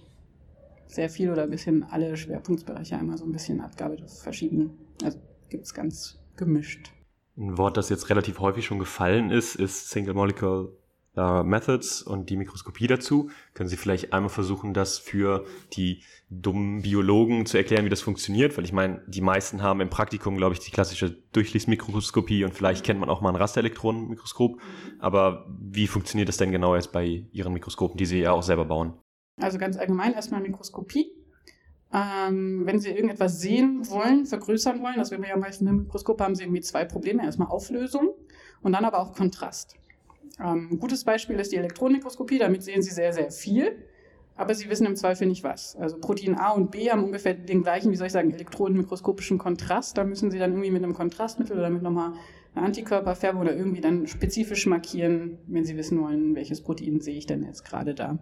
sehr viel oder ein bisschen alle Schwerpunktbereiche einmal so ein bisschen Abgabe verschieden. Also gibt es ganz gemischt. Ein Wort, das jetzt relativ häufig schon gefallen ist, ist Single Molecule äh, Methods und die Mikroskopie dazu. Können Sie vielleicht einmal versuchen, das für die dummen Biologen zu erklären, wie das funktioniert? Weil ich meine, die meisten haben im Praktikum, glaube ich, die klassische Durchlichtmikroskopie und vielleicht kennt man auch mal ein Rasterelektronenmikroskop. Aber wie funktioniert das denn genau jetzt bei Ihren Mikroskopen, die Sie ja auch selber bauen? Also ganz allgemein erstmal Mikroskopie. Ähm, wenn Sie irgendetwas sehen wollen, vergrößern wollen, das werden wir ja meistens im Mikroskop, haben Sie irgendwie zwei Probleme. Erstmal Auflösung und dann aber auch Kontrast. Ähm, ein gutes Beispiel ist die Elektronenmikroskopie. Damit sehen Sie sehr, sehr viel, aber Sie wissen im Zweifel nicht was. Also Protein A und B haben ungefähr den gleichen, wie soll ich sagen, elektronenmikroskopischen Kontrast. Da müssen Sie dann irgendwie mit einem Kontrastmittel oder mit nochmal einer Antikörperfärbung oder irgendwie dann spezifisch markieren, wenn Sie wissen wollen, welches Protein sehe ich denn jetzt gerade da.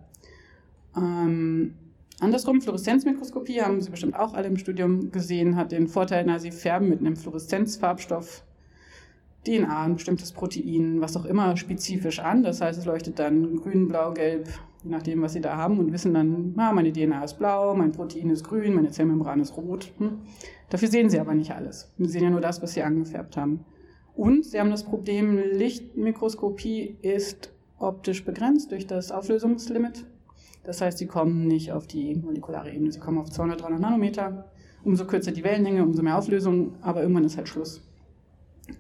Ähm, andersrum, Fluoreszenzmikroskopie haben Sie bestimmt auch alle im Studium gesehen, hat den Vorteil, na, Sie färben mit einem Fluoreszenzfarbstoff DNA, ein bestimmtes Protein, was auch immer, spezifisch an. Das heißt, es leuchtet dann grün, blau, gelb, je nachdem, was sie da haben und wissen dann, ah, meine DNA ist blau, mein Protein ist grün, meine Zellmembran ist rot. Hm. Dafür sehen sie aber nicht alles. Sie sehen ja nur das, was sie angefärbt haben. Und sie haben das Problem, Lichtmikroskopie ist optisch begrenzt durch das Auflösungslimit. Das heißt, sie kommen nicht auf die molekulare Ebene, sie kommen auf 200, 300 Nanometer. Umso kürzer die Wellenlänge, umso mehr Auflösung, aber irgendwann ist halt Schluss.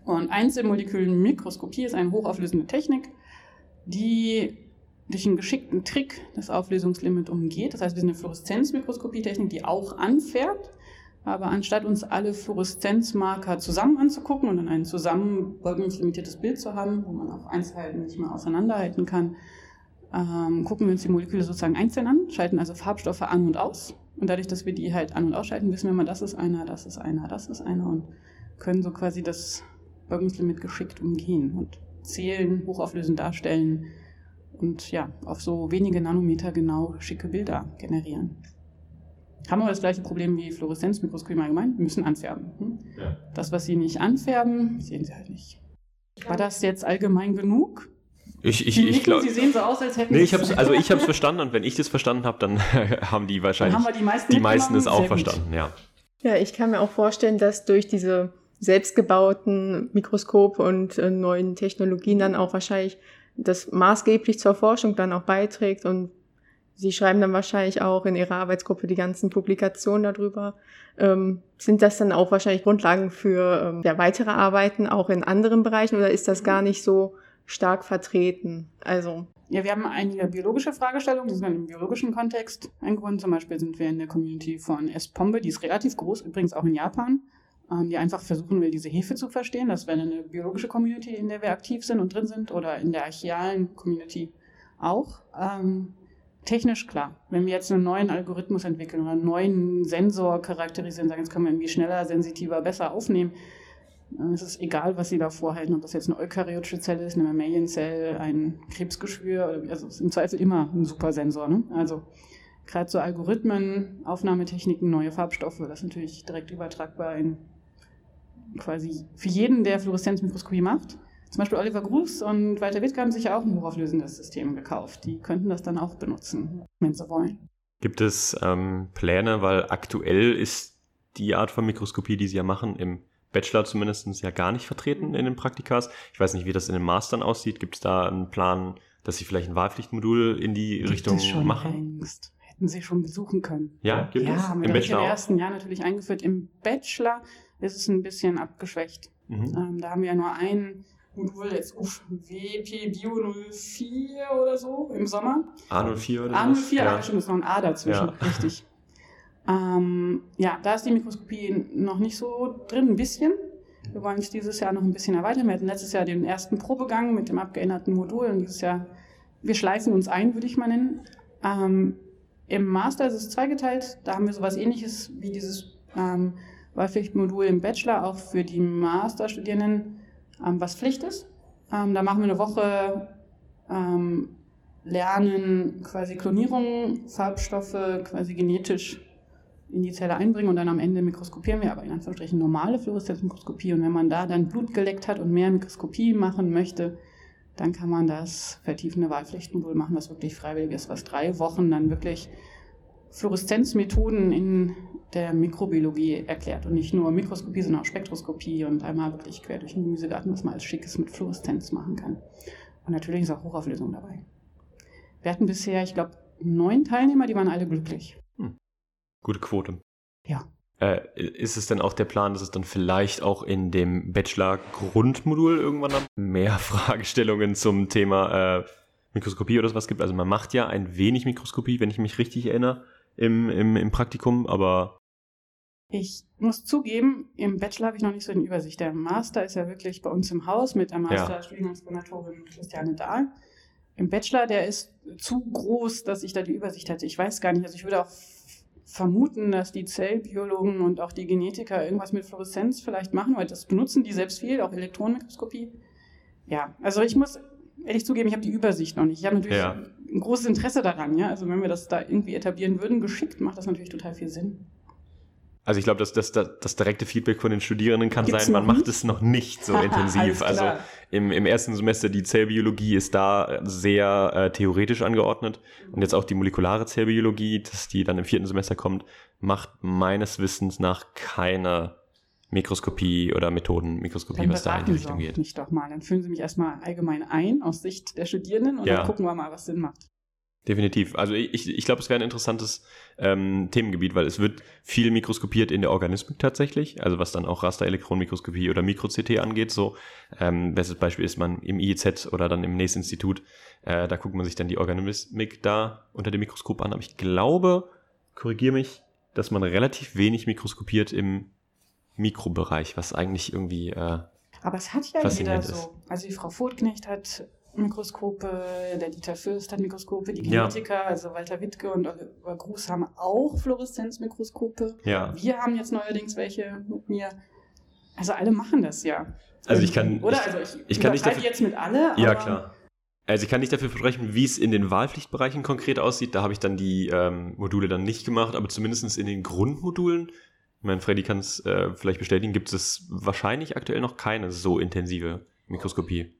Und Einzelmolekülmikroskopie ist eine hochauflösende Technik, die durch einen geschickten Trick das Auflösungslimit umgeht. Das heißt, wir sind eine Fluoreszenzmikroskopie-Technik, die auch anfärbt. Aber anstatt uns alle Fluoreszenzmarker zusammen anzugucken und dann ein zusammen beugungslimitiertes Bild zu haben, wo man auch Einzelheiten nicht mehr auseinanderhalten kann, ähm, gucken wir uns die Moleküle sozusagen einzeln an, schalten also Farbstoffe an und aus. Und dadurch, dass wir die halt an- und ausschalten, wissen wir mal, das ist einer, das ist einer, das ist einer und können so quasi das Beugungslimit geschickt umgehen und zählen, hochauflösend darstellen und ja, auf so wenige Nanometer genau schicke Bilder generieren. Haben wir das gleiche Problem wie Fluoreszenzmikroskopie allgemein? Wir müssen anfärben. Hm? Ja. Das, was Sie nicht anfärben, sehen Sie halt nicht. War das jetzt allgemein genug? Ich, ich, ich glaube. Sie sehen so aus, als hätten nee, ich hab's, Also ich habe es verstanden und wenn ich das verstanden habe, dann haben die wahrscheinlich haben die meisten, die meisten es auch verstanden, ja. Ja, ich kann mir auch vorstellen, dass durch diese selbstgebauten Mikroskop und äh, neuen Technologien dann auch wahrscheinlich das maßgeblich zur Forschung dann auch beiträgt und Sie schreiben dann wahrscheinlich auch in Ihrer Arbeitsgruppe die ganzen Publikationen darüber. Ähm, sind das dann auch wahrscheinlich Grundlagen für ähm, ja, weitere Arbeiten auch in anderen Bereichen oder ist das gar nicht so stark vertreten? Also ja, wir haben einige biologische Fragestellungen, die sind im biologischen Kontext eingebunden. Zum Beispiel sind wir in der Community von S-Pombe, die ist relativ groß, übrigens auch in Japan ähm, die einfach versuchen will, diese Hefe zu verstehen. Das wäre eine biologische Community, in der wir aktiv sind und drin sind, oder in der archealen Community auch. Ähm, technisch klar. Wenn wir jetzt einen neuen Algorithmus entwickeln oder einen neuen Sensor charakterisieren, sagen, jetzt können wir irgendwie schneller, sensitiver, besser aufnehmen, dann ist es egal, was Sie da vorhalten, ob das jetzt eine eukaryotische Zelle ist, eine Mammalienzelle, ein Krebsgeschwür, also im Zweifel immer ein super Sensor. Ne? Also gerade so Algorithmen, Aufnahmetechniken, neue Farbstoffe, das ist natürlich direkt übertragbar in quasi für jeden, der Fluoreszenzmikroskopie macht. Zum Beispiel Oliver Gruß und Walter Wittke haben sich ja auch ein hochauflösendes System gekauft. Die könnten das dann auch benutzen, wenn sie wollen. Gibt es ähm, Pläne, weil aktuell ist die Art von Mikroskopie, die sie ja machen, im Bachelor zumindest ja gar nicht vertreten in den Praktikas. Ich weiß nicht, wie das in den Mastern aussieht. Gibt es da einen Plan, dass sie vielleicht ein Wahlpflichtmodul in die Gibt Richtung es schon machen? Längst. Hätten sie schon besuchen können. Ja, gibt ja, es? Haben wir Im Bachelor im ersten Jahr natürlich eingeführt. Im Bachelor ist es ein bisschen abgeschwächt. Mhm. Ähm, da haben wir ja nur ein Modul, jetzt uff, WP Bio 04 oder so im Sommer. A04 oder A04, ja. stimmt, ist noch ein A dazwischen, ja. richtig. Ähm, ja, da ist die Mikroskopie noch nicht so drin, ein bisschen. Wir wollen es dieses Jahr noch ein bisschen erweitern. Wir hatten letztes Jahr den ersten Probegang mit dem abgeänderten Modul und dieses Jahr, wir schleifen uns ein, würde ich mal nennen. Ähm, Im Master ist es zweigeteilt, da haben wir sowas ähnliches wie dieses ähm, Wahlpflichtmodul im Bachelor, auch für die Masterstudierenden, ähm, was Pflicht ist. Ähm, da machen wir eine Woche ähm, Lernen quasi Klonierung, Farbstoffe quasi genetisch in die Zelle einbringen und dann am Ende mikroskopieren wir, aber in Anführungsstrichen normale Fluoreszenzmikroskopie. Und wenn man da dann Blut geleckt hat und mehr Mikroskopie machen möchte, dann kann man das vertiefende Wahlpflichtmodul machen, was wirklich freiwillig ist, was drei Wochen dann wirklich Fluoreszenzmethoden in der Mikrobiologie erklärt und nicht nur Mikroskopie, sondern auch Spektroskopie und einmal wirklich quer durch den Gemüsegarten, was man als Schickes mit Fluoreszenz machen kann. Und natürlich ist auch Hochauflösung dabei. Wir hatten bisher, ich glaube, neun Teilnehmer, die waren alle glücklich. Gute Quote. Ja. Äh, ist es denn auch der Plan, dass es dann vielleicht auch in dem Bachelor-Grundmodul irgendwann dann mehr Fragestellungen zum Thema äh, Mikroskopie oder sowas gibt? Also man macht ja ein wenig Mikroskopie, wenn ich mich richtig erinnere, im, im, im Praktikum, aber ich muss zugeben, im Bachelor habe ich noch nicht so eine Übersicht. Der Master ist ja wirklich bei uns im Haus mit der Master-Studiengangskonatorin Christiane Dahl. Im Bachelor, der ist zu groß, dass ich da die Übersicht hätte. Ich weiß gar nicht. Also ich würde auch vermuten, dass die Zellbiologen und auch die Genetiker irgendwas mit Fluoreszenz vielleicht machen, weil das benutzen die selbst viel, auch Elektronenmikroskopie. Ja, also ich muss ehrlich zugeben, ich habe die Übersicht noch nicht. Ich habe natürlich ja. ein großes Interesse daran, ja. Also wenn wir das da irgendwie etablieren würden, geschickt, macht das natürlich total viel Sinn. Also ich glaube, dass das, das, das direkte Feedback von den Studierenden kann Gibt's sein, man macht es noch nicht so intensiv. Also im, im ersten Semester die Zellbiologie ist da sehr äh, theoretisch angeordnet und jetzt auch die molekulare Zellbiologie, dass die dann im vierten Semester kommt, macht meines Wissens nach keine Mikroskopie oder Methodenmikroskopie, was da in die Richtung geht. Mich doch mal. Dann fühlen Sie mich erstmal allgemein ein aus Sicht der Studierenden und ja. dann gucken wir mal, was Sinn macht. Definitiv. Also ich, ich glaube, es wäre ein interessantes ähm, Themengebiet, weil es wird viel mikroskopiert in der Organismik tatsächlich, also was dann auch Rasterelektronenmikroskopie oder Mikro-CT angeht. So, ähm, bestes Beispiel ist man im IEZ oder dann im nächsten Institut. Äh, da guckt man sich dann die Organismik da unter dem Mikroskop an. Aber ich glaube, korrigiere mich, dass man relativ wenig mikroskopiert im Mikrobereich, was eigentlich irgendwie äh, aber es hat ja jeder so. Also die Frau Furtknecht hat Mikroskope, der Dieter Fürst hat Mikroskope, die Genetiker, ja. also Walter Wittke und Oliver Gruß haben auch Fluoreszenzmikroskope. Ja. Wir haben jetzt neuerdings welche mit mir. Also alle machen das ja. Also ich kann. Oder? Also ich, ich kann nicht dafür, jetzt mit alle. ja, klar. Also ich kann nicht dafür versprechen, wie es in den Wahlpflichtbereichen konkret aussieht. Da habe ich dann die ähm, Module dann nicht gemacht, aber zumindest in den Grundmodulen, ich meine, Freddy kann es äh, vielleicht bestätigen, gibt es wahrscheinlich aktuell noch keine so intensive Mikroskopie.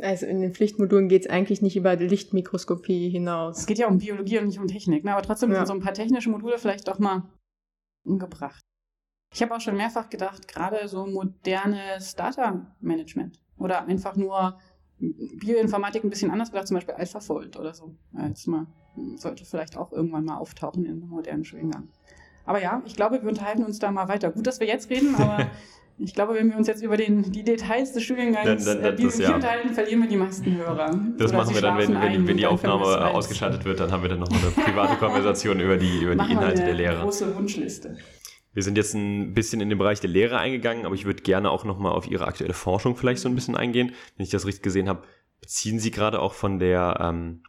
Also in den Pflichtmodulen geht es eigentlich nicht über die Lichtmikroskopie hinaus. Es geht ja um Biologie und nicht um Technik, ne? aber trotzdem ja. sind so ein paar technische Module vielleicht doch mal umgebracht. Ich habe auch schon mehrfach gedacht, gerade so modernes Data-Management oder einfach nur Bioinformatik ein bisschen anders gedacht, zum Beispiel AlphaFold oder so. Als mal, sollte vielleicht auch irgendwann mal auftauchen in einem modernen Studiengang. Aber ja, ich glaube, wir unterhalten uns da mal weiter. Gut, dass wir jetzt reden, aber Ich glaube, wenn wir uns jetzt über den, die Details des Studiengangs dann, dann, das, ja. unterhalten, verlieren wir die meisten Hörer. Das Oder machen wir dann, wenn, wenn, wenn die Aufnahme ausgeschaltet wird, dann haben wir dann noch eine private Konversation über die, über die Inhalte der Lehre. große Wunschliste. Wir sind jetzt ein bisschen in den Bereich der Lehre eingegangen, aber ich würde gerne auch nochmal auf Ihre aktuelle Forschung vielleicht so ein bisschen eingehen. Wenn ich das richtig gesehen habe, beziehen Sie gerade auch von der ähm,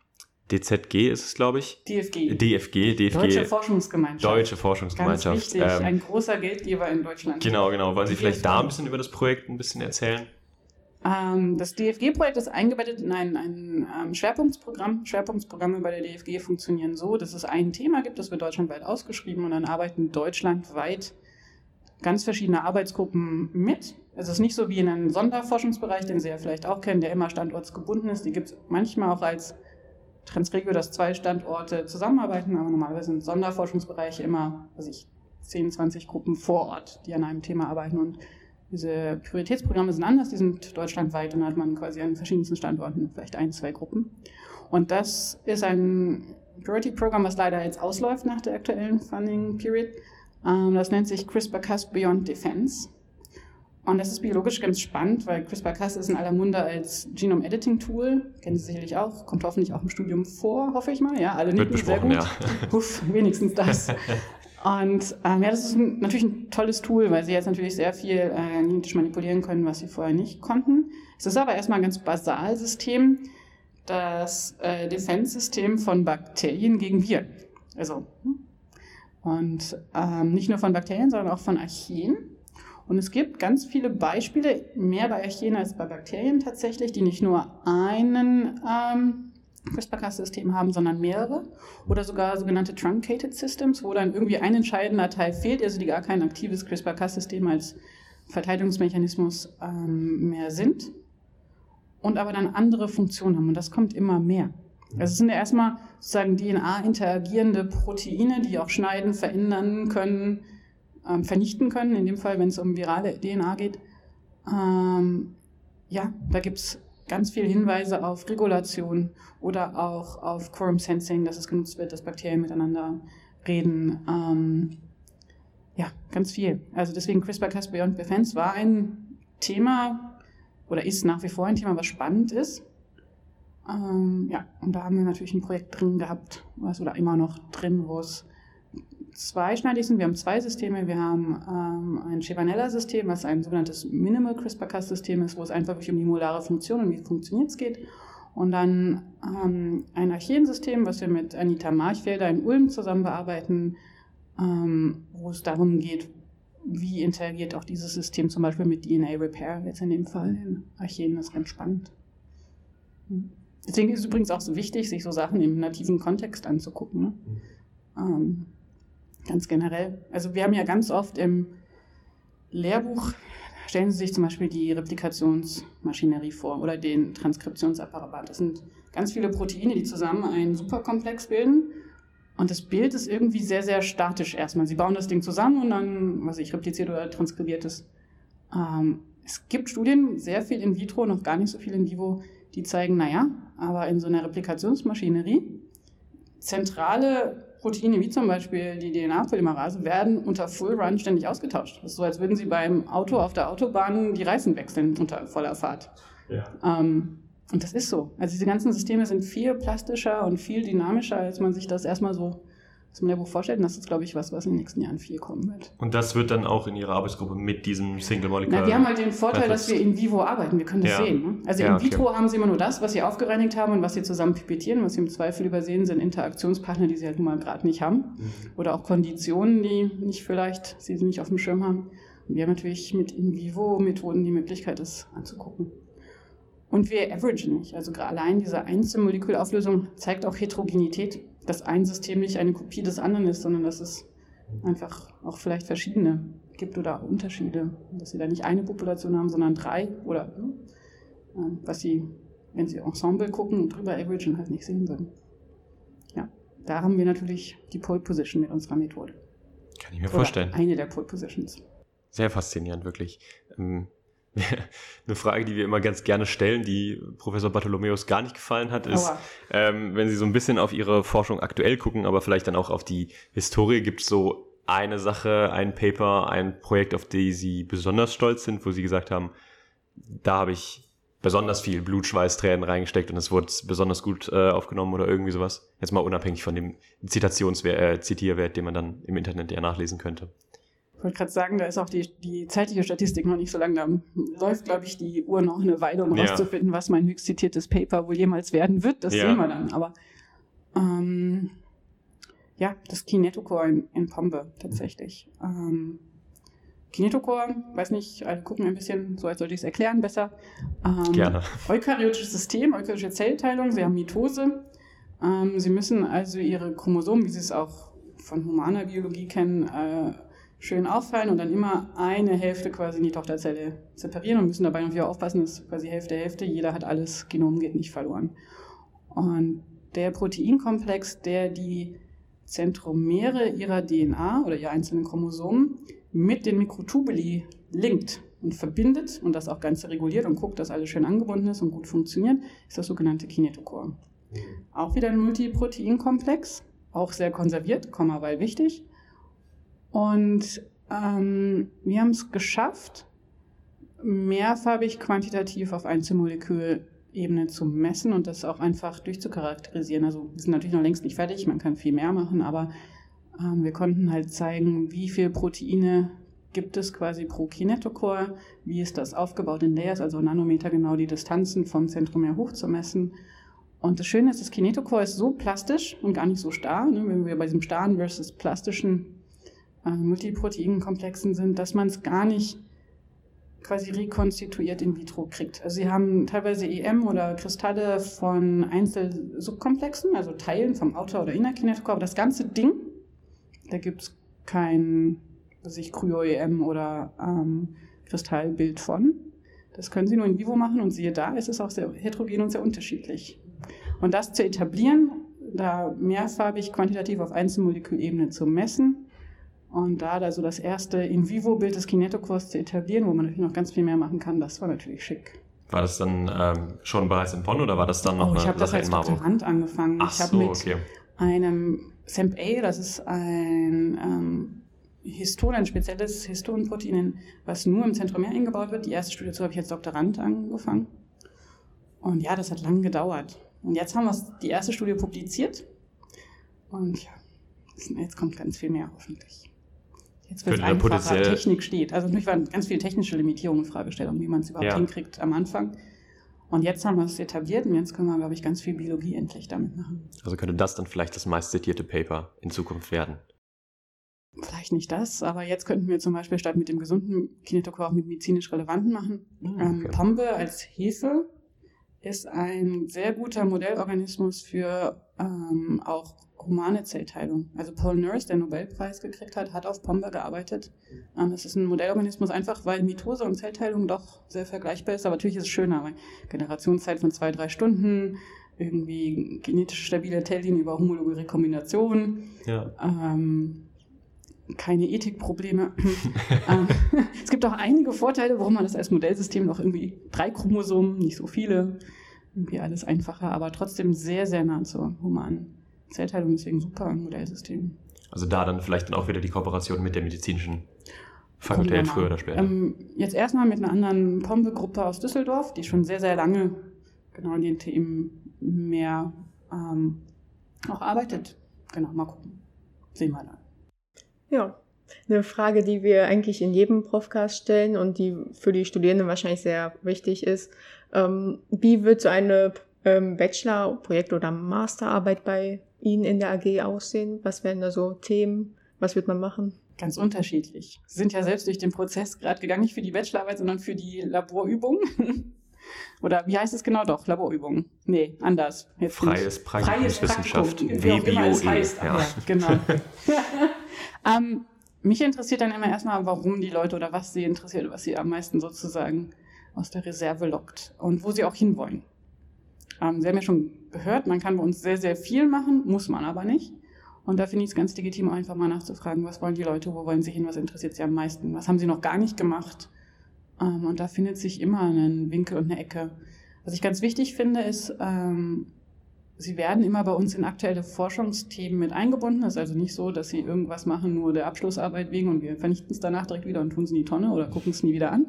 DZG ist es, glaube ich. DFG. DFG, DFG. Deutsche Forschungsgemeinschaft. Deutsche Forschungsgemeinschaft. Ganz wichtig, ähm, ein großer Geldgeber in Deutschland. Genau, genau. Wollen Sie vielleicht da ein bisschen über das Projekt ein bisschen erzählen? Ähm, das DFG-Projekt ist eingebettet in ein, ein ähm, Schwerpunktsprogramm. Schwerpunktsprogramme bei der DFG funktionieren so, dass es ein Thema gibt, das wird deutschlandweit ausgeschrieben und dann arbeiten deutschlandweit ganz verschiedene Arbeitsgruppen mit. Es ist nicht so wie in einem Sonderforschungsbereich, den Sie ja vielleicht auch kennen, der immer standortsgebunden ist. Die gibt es manchmal auch als Transregio, dass zwei Standorte zusammenarbeiten, aber normalerweise sind Sonderforschungsbereiche immer, weiß ich, 10, 20 Gruppen vor Ort, die an einem Thema arbeiten. Und diese Prioritätsprogramme sind anders, die sind deutschlandweit und hat man quasi an verschiedensten Standorten vielleicht ein, zwei Gruppen. Und das ist ein Priority-Programm, was leider jetzt ausläuft nach der aktuellen Funding Period. Ähm, das nennt sich CRISPR-Cas Beyond Defense. Und das ist biologisch ganz spannend, weil CRISPR-Cas ist in aller Munde als Genome-Editing-Tool. Kennen Sie sicherlich auch, kommt hoffentlich auch im Studium vor, hoffe ich mal. Ja, alle nicken sehr gut. Ja. Puff, wenigstens das. Und ähm, ja, das ist ein, natürlich ein tolles Tool, weil Sie jetzt natürlich sehr viel äh, genetisch manipulieren können, was Sie vorher nicht konnten. Es ist aber erstmal ein ganz Basalsystem, das äh, Defense-System von Bakterien gegen Viren. Also, hm? Und ähm, nicht nur von Bakterien, sondern auch von Archeen. Und es gibt ganz viele Beispiele, mehr bei Archeen als bei Bakterien tatsächlich, die nicht nur einen ähm, CRISPR-Cas-System haben, sondern mehrere. Oder sogar sogenannte Truncated Systems, wo dann irgendwie ein entscheidender Teil fehlt, also die gar kein aktives CRISPR-Cas-System als Verteidigungsmechanismus ähm, mehr sind. Und aber dann andere Funktionen haben. Und das kommt immer mehr. Also es sind ja erstmal sozusagen DNA-interagierende Proteine, die auch schneiden, verändern können, ähm, vernichten können, in dem Fall, wenn es um virale DNA geht. Ähm, ja, da gibt es ganz viele Hinweise auf Regulation oder auch auf Quorum Sensing, dass es genutzt wird, dass Bakterien miteinander reden. Ähm, ja, ganz viel. Also deswegen CRISPR-Cas Beyond Defense war ein Thema oder ist nach wie vor ein Thema, was spannend ist. Ähm, ja, und da haben wir natürlich ein Projekt drin gehabt, was oder immer noch drin, wo es zweischneidig sind. Wir haben zwei Systeme. Wir haben ähm, ein Chevanella-System, was ein sogenanntes Minimal CRISPR-Cas-System ist, wo es einfach wirklich um die molare Funktion und wie funktioniert es geht. Und dann ähm, ein Archensystem, was wir mit Anita Marchfelder in Ulm zusammen bearbeiten, ähm, wo es darum geht, wie interagiert auch dieses System zum Beispiel mit DNA Repair, jetzt in dem Fall in Archeen, das ist ganz spannend. Hm. Deswegen ist es übrigens auch so wichtig, sich so Sachen im nativen Kontext anzugucken. Ne? Mhm. Ähm, ganz generell. Also wir haben ja ganz oft im Lehrbuch, stellen Sie sich zum Beispiel die Replikationsmaschinerie vor oder den Transkriptionsapparat. Das sind ganz viele Proteine, die zusammen einen Superkomplex bilden. Und das Bild ist irgendwie sehr, sehr statisch erstmal. Sie bauen das Ding zusammen und dann, was ich, repliziert oder transkribiert es. Ähm, es gibt Studien, sehr viel in vitro, noch gar nicht so viel in vivo, die zeigen, naja, aber in so einer Replikationsmaschinerie zentrale Proteine wie zum Beispiel die DNA-Polymerase werden unter Full Run ständig ausgetauscht. Das ist so, als würden Sie beim Auto auf der Autobahn die Reifen wechseln unter voller Fahrt. Ja. Ähm, und das ist so. Also diese ganzen Systeme sind viel plastischer und viel dynamischer, als man sich das erstmal so das man Buch vorstellt. Und das ist, glaube ich, was, was in den nächsten Jahren viel kommen wird. Und das wird dann auch in Ihrer Arbeitsgruppe mit diesem Single Molecule. Na, wir haben halt den Vorteil, dass wir in vivo arbeiten. Wir können das ja. sehen. Ne? Also ja, in vitro okay. haben Sie immer nur das, was Sie aufgereinigt haben und was Sie zusammen pipettieren. Was Sie im Zweifel übersehen, sind Interaktionspartner, die Sie halt nun mal gerade nicht haben. Mhm. Oder auch Konditionen, die nicht vielleicht Sie nicht auf dem Schirm haben. Und wir haben natürlich mit in vivo Methoden die Möglichkeit, das anzugucken. Und wir averagen nicht. Also allein diese Einzelmolekulauflösung zeigt auch Heterogenität dass ein System nicht eine Kopie des anderen ist, sondern dass es einfach auch vielleicht verschiedene gibt oder Unterschiede. Dass sie da nicht eine Population haben, sondern drei oder äh, was sie, wenn sie Ensemble gucken drüber averagen, halt nicht sehen würden. Ja, da haben wir natürlich die Pole Position mit unserer Methode. Kann ich mir oder vorstellen. Eine der Pole Positions. Sehr faszinierend, wirklich. Ähm, Eine Frage, die wir immer ganz gerne stellen, die Professor Bartholomäus gar nicht gefallen hat, ist, ähm, wenn Sie so ein bisschen auf Ihre Forschung aktuell gucken, aber vielleicht dann auch auf die Historie, gibt es so eine Sache, ein Paper, ein Projekt, auf die Sie besonders stolz sind, wo Sie gesagt haben, da habe ich besonders viel Blut, Schweiß, Tränen reingesteckt und es wurde besonders gut äh, aufgenommen oder irgendwie sowas. Jetzt mal unabhängig von dem Zitationswert, äh, Zitierwert, den man dann im Internet ja nachlesen könnte. Ich wollte gerade sagen, da ist auch die, die zeitliche Statistik noch nicht so lange. Da läuft, glaube ich, die Uhr noch eine Weile, um ja. rauszufinden, was mein höchst zitiertes Paper wohl jemals werden wird. Das ja. sehen wir dann. Aber ähm, ja, das Kinetocore in, in Pombe tatsächlich. Ähm, Kinetocore, weiß nicht, alle gucken ein bisschen, so als sollte ich es erklären besser. Ähm, Gerne. Eukaryotisches System, eukaryotische Zellteilung, sie haben Mitose. Ähm, sie müssen also ihre Chromosomen, wie Sie es auch von humaner Biologie kennen, äh, schön auffallen und dann immer eine Hälfte quasi in die Tochterzelle separieren und müssen dabei noch wieder aufpassen, dass quasi Hälfte, Hälfte, jeder hat alles, Genom geht nicht verloren. Und der Proteinkomplex, der die Zentromere ihrer DNA oder ihrer einzelnen Chromosomen mit den Mikrotubuli linkt und verbindet und das auch Ganze reguliert und guckt, dass alles schön angebunden ist und gut funktioniert, ist das sogenannte Kinetochor. Mhm. Auch wieder ein Multiproteinkomplex, auch sehr konserviert, weil wichtig. Und ähm, wir haben es geschafft, mehrfarbig quantitativ auf Einzelmolekülebene zu messen und das auch einfach durchzucharakterisieren. Also wir sind natürlich noch längst nicht fertig, man kann viel mehr machen, aber ähm, wir konnten halt zeigen, wie viele Proteine gibt es quasi pro Kinetochor, wie ist das aufgebaut in Layers, also Nanometer genau die Distanzen vom Zentrum her hoch zu messen. Und das Schöne ist, das Kinetochor ist so plastisch und gar nicht so starr. Ne? Wenn wir bei diesem starren versus plastischen äh, Multiproteinkomplexen sind, dass man es gar nicht quasi rekonstituiert in vitro kriegt. Also sie haben teilweise EM oder Kristalle von Einzelsubkomplexen, also Teilen vom Outer- oder Innerkinetochor, aber das ganze Ding, da gibt es kein, was ich, Kryo-EM oder ähm, Kristallbild von. Das können sie nur in vivo machen und siehe da, ist es auch sehr heterogen und sehr unterschiedlich. Und das zu etablieren, da mehrfarbig quantitativ auf Einzelmolekülebene zu messen und da also das erste In-vivo-Bild des Kinetokurs zu etablieren, wo man natürlich noch ganz viel mehr machen kann, das war natürlich schick. War das dann ähm, schon bereits in Bonn oder war das dann noch oh, eine Ich habe das als Doktorand angefangen. Ach ich habe so, mit okay. einem SAMP-A, das ist ein ähm, Histon, ein spezielles Histonprotein, was nur im Zentromer eingebaut wird. Die erste Studie dazu habe ich als Doktorand angefangen. Und ja, das hat lange gedauert. Und jetzt haben wir die erste Studie publiziert. Und ja, jetzt kommt ganz viel mehr hoffentlich. Jetzt wird es einfacher, Technik steht. Also natürlich waren ganz viele technische Limitierungen in Fragestellungen, wie man es überhaupt ja. hinkriegt am Anfang. Und jetzt haben wir es etabliert und jetzt können wir, glaube ich, ganz viel Biologie endlich damit machen. Also könnte das dann vielleicht das meist zitierte Paper in Zukunft werden? Vielleicht nicht das, aber jetzt könnten wir zum Beispiel statt mit dem gesunden Kinetochor auch mit medizinisch relevanten machen. Hm, ähm, okay. Ähm, Pombe als Hefe ist ein sehr guter Modellorganismus für ähm, auch humane Zellteilung. Also Paul Nurse, der Nobelpreis gekriegt hat, hat auf Pombe gearbeitet. Ähm, das ist ein Modellorganismus einfach, weil Mitose und Zellteilung doch sehr vergleichbar ist, aber natürlich ist es schöner, weil Generationszeit von zwei, drei Stunden, irgendwie genetisch stabile Tellin über homologe Rekombination. Ja. Ähm, keine Ethikprobleme. Ähm, es gibt auch einige Vorteile, warum man das als Modellsystem noch irgendwie drei Chromosomen, nicht so viele, irgendwie alles einfacher, aber trotzdem sehr, sehr nah zur humanen Zellteilung, deswegen super ein Modellsystem. Also da dann vielleicht dann auch wieder die Kooperation mit der medizinischen Fakultät früher oder später. Ähm, jetzt erstmal mit einer anderen Pombe-Gruppe aus Düsseldorf, die schon sehr, sehr lange genau an den Themen mehr ähm, auch arbeitet. Genau, mal gucken. Sehen wir dann. Ja, eine Frage, die wir eigentlich in jedem Profcast stellen und die für die Studierenden wahrscheinlich sehr wichtig ist. Ähm, wie wird so eine ähm, Bachelor-, Projekt- oder Masterarbeit bei Ihnen in der AG aussehen? Was wären da so Themen? Was wird man machen? Ganz unterschiedlich. Sie sind ja selbst durch den Prozess gerade gegangen, nicht für die Bachelorarbeit, sondern für die Laborübung. Oder wie heißt es genau doch? Laborübung? Nee, anders. Jetzt Freies Praxiswissenschaft, WBOE. Ja. ja, genau. ähm, mich interessiert dann immer erstmal, warum die Leute oder was sie interessiert, was sie am meisten sozusagen aus der Reserve lockt und wo sie auch hinwollen. Ähm, sie haben ja schon gehört, man kann bei uns sehr, sehr viel machen, muss man aber nicht. Und da finde ich es ganz legitim, einfach mal nachzufragen, was wollen die Leute, wo wollen sie hin, was interessiert sie am meisten, was haben sie noch gar nicht gemacht. Ähm, und da findet sich immer ein Winkel und eine Ecke. Was ich ganz wichtig finde, ist, ähm, sie werden immer bei uns in aktuelle Forschungsthemen mit eingebunden. Es ist also nicht so, dass sie irgendwas machen, nur der Abschlussarbeit wegen und wir vernichten es danach direkt wieder und tun es in die Tonne oder gucken es nie wieder an,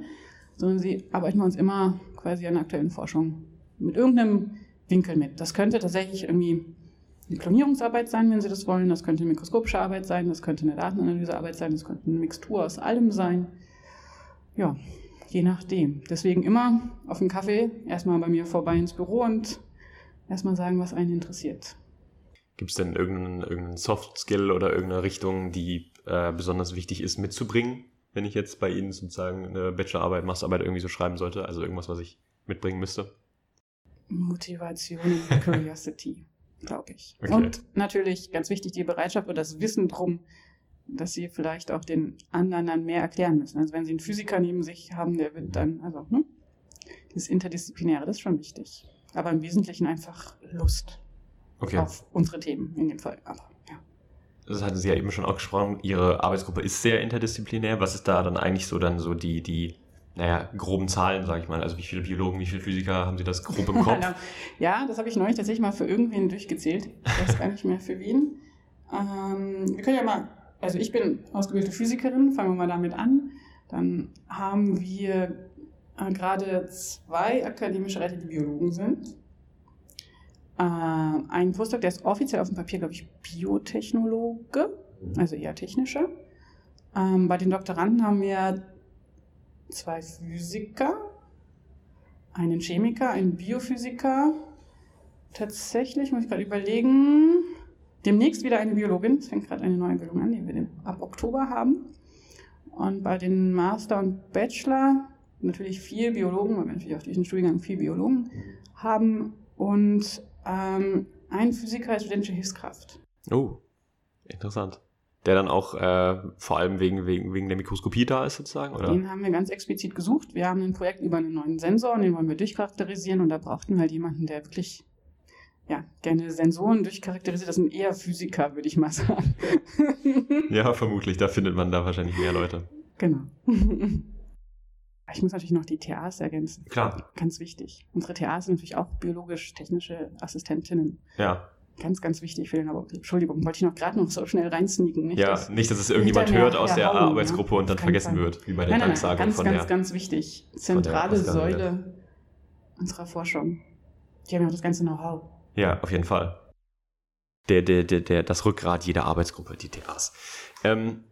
sondern sie arbeiten bei uns immer quasi an aktuellen Forschung mit irgendeinem Winkel mit. Das könnte tatsächlich irgendwie eine Klonierungsarbeit sein, wenn Sie das wollen. Das könnte eine mikroskopische Arbeit sein. Das könnte eine Datenanalysearbeit sein. Das könnte eine Mixtur aus allem sein. Ja, je nachdem. Deswegen immer auf den Kaffee, erstmal bei mir vorbei ins Büro und erstmal sagen, was einen interessiert. Gibt es denn irgendeinen, irgendeinen Soft Skill oder irgendeine Richtung, die äh, besonders wichtig ist mitzubringen, wenn ich jetzt bei Ihnen sozusagen eine Bachelorarbeit, Masterarbeit irgendwie so schreiben sollte? Also irgendwas, was ich mitbringen müsste? Motivation und Curiosity, glaube ich. Okay. Und natürlich ganz wichtig die Bereitschaft und das Wissen drum, dass sie vielleicht auch den anderen dann mehr erklären müssen. Also wenn sie einen Physiker neben sich haben, der wird dann, also ne, dieses Interdisziplinäre, das ist schon wichtig. Aber im Wesentlichen einfach Lust okay. auf unsere Themen in dem Fall. Aber ja. Das hatten Sie ja eben schon auch gesprochen. Ihre Arbeitsgruppe ist sehr interdisziplinär. Was ist da dann eigentlich so dann so die, die naja, groben Zahlen, sage ich mal. Also wie viele Biologen, wie viele Physiker haben Sie das grob im Kopf? ja, das habe ich neulich tatsächlich mal für irgendwen durchgezählt. Ich weiß gar nicht mehr für wen. Ähm, wir können ja mal, also ich bin ausgebildete Physikerin, fangen wir mal damit an. Dann haben wir äh, gerade zwei akademische Räte, die Biologen sind. Äh, ein Postdoc, der ist offiziell auf dem Papier, glaube ich, Biotechnologe, also eher technischer. Ähm, bei den Doktoranden haben wir zwei Physiker, einen Chemiker, einen Biophysiker. Tatsächlich muss ich gerade überlegen, demnächst wieder eine Biologin. Es fängt gerade eine neue Biologin an, die wir ab Oktober haben. Und bei den Master und Bachelor natürlich viel Biologen, weil wir natürlich auf diesem Studiengang viel Biologen haben und ähm, ein Physiker als studentische Hilfskraft. Oh, interessant. Der dann auch äh, vor allem wegen, wegen, wegen der Mikroskopie da ist, sozusagen, oder? Den haben wir ganz explizit gesucht. Wir haben ein Projekt über einen neuen Sensor und den wollen wir durchcharakterisieren und da brauchten wir halt jemanden, der wirklich ja, gerne Sensoren durchcharakterisiert. Das sind eher Physiker, würde ich mal sagen. ja, vermutlich. Da findet man da wahrscheinlich mehr Leute. Genau. Ich muss natürlich noch die TAs ergänzen. Klar. Ganz wichtig. Unsere TAs sind natürlich auch biologisch-technische Assistentinnen. Ja. Ganz, ganz wichtig für den Labor. Entschuldigung, wollte ich noch gerade noch so schnell reinsneaken. Nicht, ja, dass, nicht, dass es irgendjemand hört aus der hauen, Arbeitsgruppe ja? und dann vergessen Fall. wird, wie bei der Danksage ganz, von ganz, der. Ganz, ganz wichtig. Zentrale Säule unserer Forschung. Die haben ja auch das ganze Know-how. Ja, auf jeden Fall. Der, der, der, der, das Rückgrat jeder Arbeitsgruppe, die TAs. Ähm,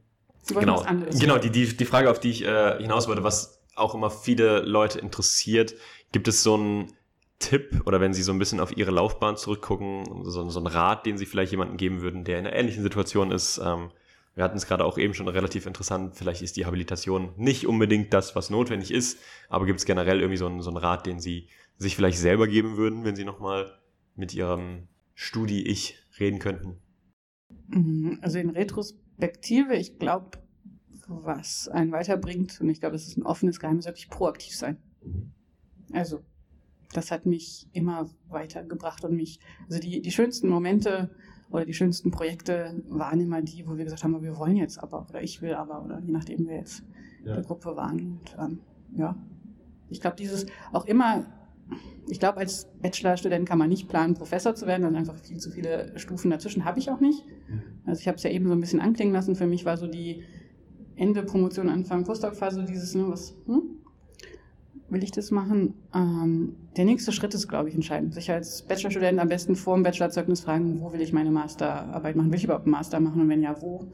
genau, genau die, die, die Frage, auf die ich äh, hinaus wollte, was auch immer viele Leute interessiert. Gibt es so einen Tipp oder wenn Sie so ein bisschen auf Ihre Laufbahn zurückgucken, so, so einen Rat, den Sie vielleicht jemandem geben würden, der in einer ähnlichen Situation ist? Ähm, wir hatten es gerade auch eben schon relativ interessant. Vielleicht ist die Habilitation nicht unbedingt das, was notwendig ist, aber gibt es generell irgendwie so einen, so einen Rat, den Sie sich vielleicht selber geben würden, wenn Sie nochmal mit Ihrem Studi-Ich reden könnten? Mhm, also in Retrospektive, ich glaube, was einen weiterbringt. Und ich glaube, das ist ein offenes Geheimnis, wirklich proaktiv sein. Also, das hat mich immer weitergebracht und mich, also die, die schönsten Momente oder die schönsten Projekte waren immer die, wo wir gesagt haben, wir wollen jetzt aber oder ich will aber oder je nachdem, wer jetzt ja. die Gruppe waren. Und ähm, ja, ich glaube, dieses auch immer, ich glaube, als Bachelorstudent kann man nicht planen, Professor zu werden, dann einfach viel zu viele Stufen dazwischen habe ich auch nicht. Also ich habe es ja eben so ein bisschen anklingen lassen. Für mich war so die Ende Promotion, Anfang Postdoc-Phase dieses, ne, was, hm? Will ich das machen? Ähm, der nächste Schritt ist, glaube ich, entscheidend. Sich als Bachelorstudent am besten vor dem Bachelorzeugnis fragen, wo will ich meine Masterarbeit machen? Will ich überhaupt einen Master machen? Und wenn ja, wo?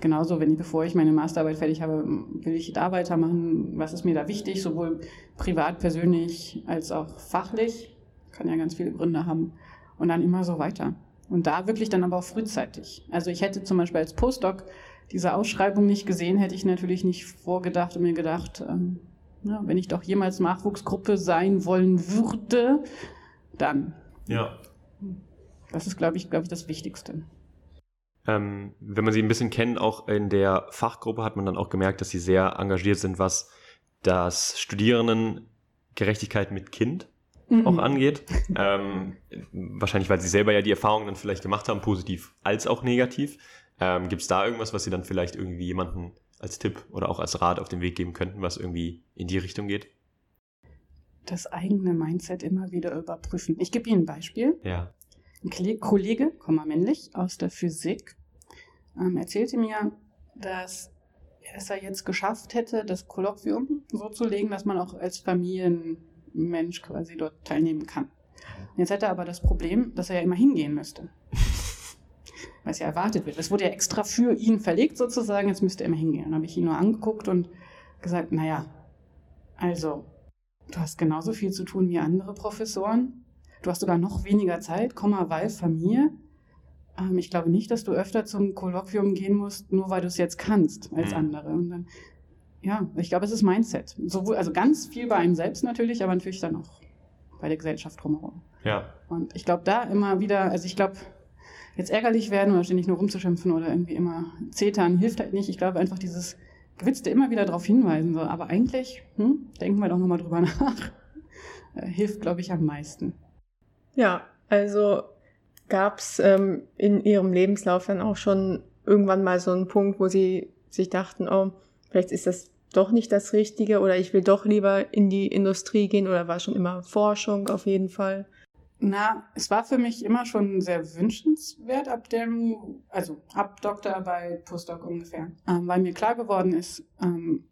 Genauso, wenn ich, bevor ich meine Masterarbeit fertig habe, will ich da weitermachen? Was ist mir da wichtig? Sowohl privat, persönlich als auch fachlich. Kann ja ganz viele Gründe haben. Und dann immer so weiter. Und da wirklich dann aber auch frühzeitig. Also ich hätte zum Beispiel als Postdoc diese Ausschreibung nicht gesehen, hätte ich natürlich nicht vorgedacht und mir gedacht, ähm, ja, wenn ich doch jemals Nachwuchsgruppe sein wollen würde, dann. Ja. Das ist, glaube ich, glaube ich, das Wichtigste. Ähm, wenn man sie ein bisschen kennt, auch in der Fachgruppe hat man dann auch gemerkt, dass sie sehr engagiert sind, was das Studierendengerechtigkeit mit Kind mhm. auch angeht. ähm, wahrscheinlich, weil sie selber ja die Erfahrungen dann vielleicht gemacht haben, positiv als auch negativ. Ähm, Gibt es da irgendwas, was Sie dann vielleicht irgendwie jemanden als Tipp oder auch als Rat auf den Weg geben könnten, was irgendwie in die Richtung geht? Das eigene Mindset immer wieder überprüfen. Ich gebe Ihnen ein Beispiel. Ja. Ein Kollege, männlich, aus der Physik, ähm, erzählte mir, dass es er jetzt geschafft hätte, das Kolloquium so zu legen, dass man auch als Familienmensch quasi dort teilnehmen kann. Jetzt hätte er aber das Problem, dass er ja immer hingehen müsste was ja erwartet wird. Das wurde ja extra für ihn verlegt sozusagen, jetzt müsste er immer hingehen. Dann habe ich ihn nur angeguckt und gesagt, naja, also, du hast genauso viel zu tun wie andere Professoren. Du hast sogar noch weniger Zeit, Komma, weil Familie. Ähm, ich glaube nicht, dass du öfter zum Kolloquium gehen musst, nur weil du es jetzt kannst als mhm. andere. Und dann, ja, ich glaube, es ist Mindset. Sowohl, also ganz viel bei einem selbst natürlich, aber natürlich dann auch bei der Gesellschaft drumherum. Ja. Und ich glaube, da immer wieder, also ich glaube, jetzt ärgerlich werden oder ständig nur rumzuschimpfen oder irgendwie immer zetern, hilft halt nicht. Ich glaube einfach dieses Gewitzte immer wieder darauf hinweisen soll. Aber eigentlich, hm, denken wir doch nochmal drüber nach, äh, hilft, glaube ich, am meisten. Ja, also gab es ähm, in Ihrem Lebenslauf dann auch schon irgendwann mal so einen Punkt, wo Sie sich dachten, oh, vielleicht ist das doch nicht das Richtige oder ich will doch lieber in die Industrie gehen oder war schon immer Forschung auf jeden Fall? Na, es war für mich immer schon sehr wünschenswert ab dem, also ab Doktorarbeit, Postdoc ungefähr, ähm, weil mir klar geworden ist, ähm,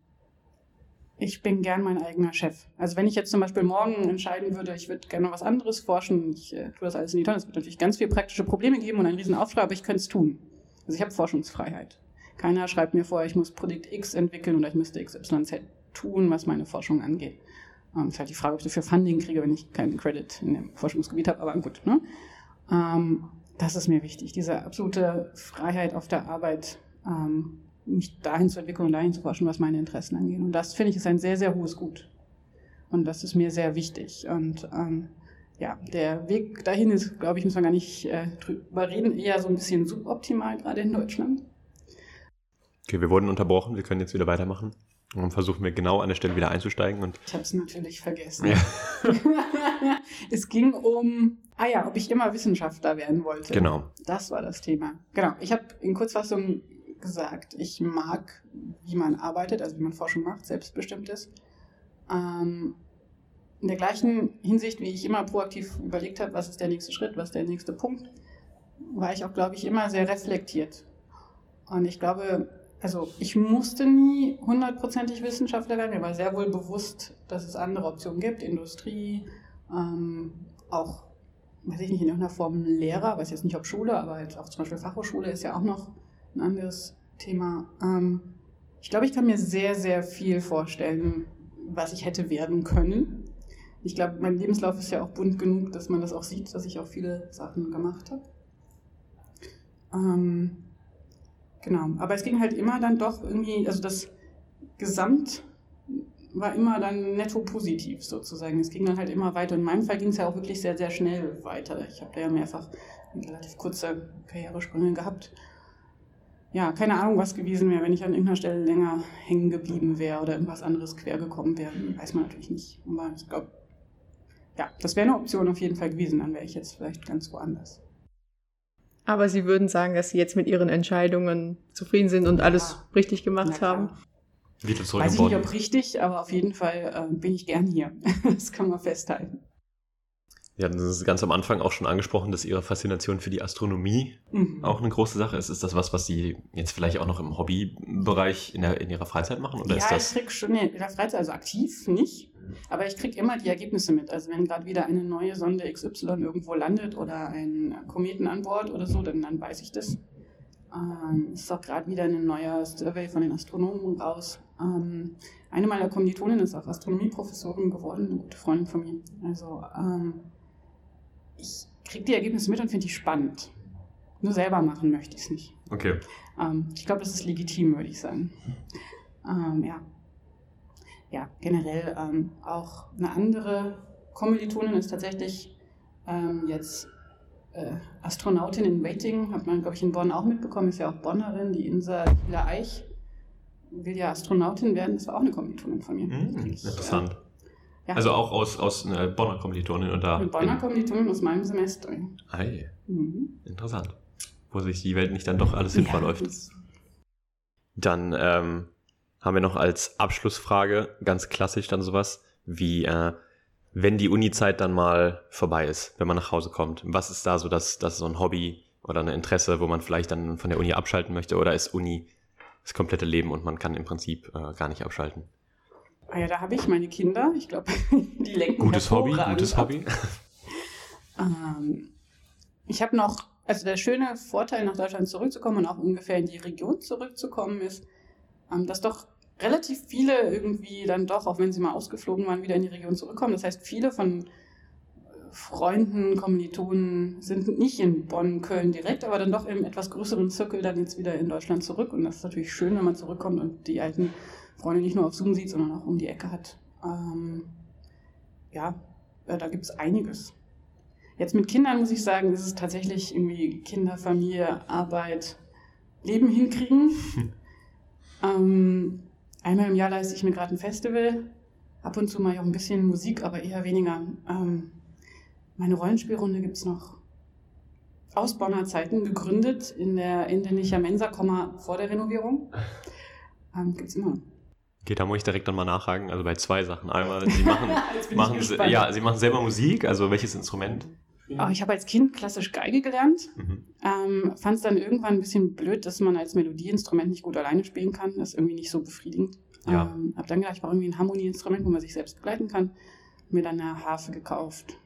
ich bin gern mein eigener Chef. Also wenn ich jetzt zum Beispiel morgen entscheiden würde, ich würde gerne was anderes forschen, ich äh, tue das alles in die Tonne, es wird natürlich ganz viele praktische Probleme geben und einen riesen Aufschrei, aber ich könnte es tun. Also ich habe Forschungsfreiheit. Keiner schreibt mir vor, ich muss Produkt X entwickeln oder ich müsste XYZ tun, was meine Forschung angeht. Ähm, ist halt die Frage, ob ich dafür Funding kriege, wenn ich keinen Credit in dem Forschungsgebiet habe, aber gut. Ne? Ähm, das ist mir wichtig, diese absolute Freiheit auf der Arbeit, ähm, mich dahin zu entwickeln und dahin zu forschen, was meine Interessen angeht. Und das finde ich ist ein sehr, sehr hohes Gut. Und das ist mir sehr wichtig. Und ähm, ja, der Weg dahin ist, glaube ich, muss man gar nicht äh, drüber reden, eher so ein bisschen suboptimal, gerade in Deutschland. Okay, wir wurden unterbrochen, wir können jetzt wieder weitermachen. Und versuchen wir genau an der Stelle wieder einzusteigen. Und ich habe es natürlich vergessen. Ja. es ging um, ah ja, ob ich immer Wissenschaftler werden wollte. Genau. Das war das Thema. Genau. Ich habe in Kurzfassung gesagt, ich mag, wie man arbeitet, also wie man Forschung macht, selbstbestimmt ist. Ähm, in der gleichen Hinsicht, wie ich immer proaktiv überlegt habe, was ist der nächste Schritt, was ist der nächste Punkt, war ich auch, glaube ich, immer sehr reflektiert. Und ich glaube, also ich musste nie hundertprozentig Wissenschaftler werden. Mir war sehr wohl bewusst, dass es andere Optionen gibt, Industrie, ähm, auch, weiß ich nicht, in irgendeiner Form Lehrer, weiß jetzt nicht ob Schule, aber jetzt auch zum Beispiel Fachhochschule ist ja auch noch ein anderes Thema. Ähm, ich glaube, ich kann mir sehr, sehr viel vorstellen, was ich hätte werden können. Ich glaube, mein Lebenslauf ist ja auch bunt genug, dass man das auch sieht, dass ich auch viele Sachen gemacht habe. Ähm, genau, aber es ging halt immer dann doch irgendwie, also das Gesamt war immer dann netto positiv sozusagen. Es ging dann halt immer weiter. In meinem Fall ging es ja auch wirklich sehr, sehr schnell weiter. Ich habe da ja mehrfach relativ kurze Karrieresprünge gehabt ja, keine Ahnung, was gewesen wäre, wenn ich an irgendeiner Stelle länger hängen geblieben wäre oder irgendwas anderes quer gekommen wäre. Weiß man natürlich nicht. Aber ich glaube, ja, das wäre eine Option auf jeden Fall gewesen. Dann wäre ich jetzt vielleicht ganz woanders. Aber Sie würden sagen, dass Sie jetzt mit Ihren Entscheidungen zufrieden sind und ja. alles richtig gemacht haben? Wieder zurück Weiß ich nicht, ob richtig, aber auf jeden Fall äh, bin ich gern hier. das kann man festhalten. Sie hatten es ganz am Anfang auch schon angesprochen, dass Ihre Faszination für die Astronomie mhm. auch eine große Sache ist. Ist das was, was Sie jetzt vielleicht auch noch im Hobbybereich in, der, in Ihrer Freizeit machen? Oder ja, ist das ich kriege schon in der Freizeit, also aktiv nicht, aber ich kriege immer die Ergebnisse mit. Also wenn gerade wieder eine neue Sonde XY irgendwo landet oder ein Kometen an Bord oder so, dann, dann weiß ich das. Ähm, ist auch gerade wieder ein neuer Survey von den Astronomen raus. Ähm, eine meiner Kommilitonen ist auch Astronomieprofessorin geworden, eine gute Freundin von mir. Also ähm, ich kriege die Ergebnisse mit und finde die spannend. Nur selber machen möchte ich es nicht. Okay. Ähm, ich glaube, das ist legitim, würde ich sagen. Ähm, ja. Ja, generell ähm, auch eine andere Kommilitonin ist tatsächlich ähm, jetzt äh, Astronautin in Waiting, hat man, glaube ich, in Bonn auch mitbekommen, ist ja auch Bonnerin, die Insa Hila Eich will ja Astronautin werden, das war auch eine Kommilitonin von mir. Mhm, interessant. Ja. Also auch aus, aus einer Bonner Kommilitonin und da. Eine Bonner Kommilitonin aus meinem Semester. Ei. Mhm. Interessant. Wo sich die Welt nicht dann doch alles ja, verläuft. Dann ähm, haben wir noch als Abschlussfrage ganz klassisch dann sowas wie, äh, wenn die Uni-Zeit dann mal vorbei ist, wenn man nach Hause kommt, was ist da so das, das so ein Hobby oder ein Interesse, wo man vielleicht dann von der Uni abschalten möchte oder ist Uni das komplette Leben und man kann im Prinzip äh, gar nicht abschalten? Ah ja, da habe ich meine Kinder. Ich glaube, die lenken Gutes Hobby, gutes ab. Hobby. ähm, ich habe noch, also der schöne Vorteil, nach Deutschland zurückzukommen und auch ungefähr in die Region zurückzukommen, ist, dass doch relativ viele irgendwie dann doch, auch wenn sie mal ausgeflogen waren, wieder in die Region zurückkommen. Das heißt, viele von Freunden, Kommilitonen sind nicht in Bonn, Köln direkt, aber dann doch im etwas größeren Zirkel dann jetzt wieder in Deutschland zurück. Und das ist natürlich schön, wenn man zurückkommt und die alten Freunde nicht nur auf Zoom sieht, sondern auch um die Ecke hat. Ähm, ja, äh, da gibt es einiges. Jetzt mit Kindern muss ich sagen, ist es tatsächlich irgendwie Kinder, Familie, Arbeit, Leben hinkriegen. ähm, einmal im Jahr leiste ich mir gerade ein Festival. Ab und zu ich auch ein bisschen Musik, aber eher weniger. Ähm, meine Rollenspielrunde gibt es noch aus Bonner Zeiten gegründet in der Indenicher Mensa, vor der Renovierung. Ähm, gibt es immer. Okay, da muss ich direkt dann mal nachhaken. Also bei zwei Sachen. Einmal, Sie machen, machen ja, Sie machen selber Musik. Also welches Instrument? Oh, ich habe als Kind klassisch Geige gelernt. Mhm. Ähm, Fand es dann irgendwann ein bisschen blöd, dass man als Melodieinstrument nicht gut alleine spielen kann. Das ist irgendwie nicht so befriedigend. Ja. Ähm, habe dann gedacht, ich brauche irgendwie ein Harmonieinstrument, wo man sich selbst begleiten kann. Mir dann eine Harfe gekauft.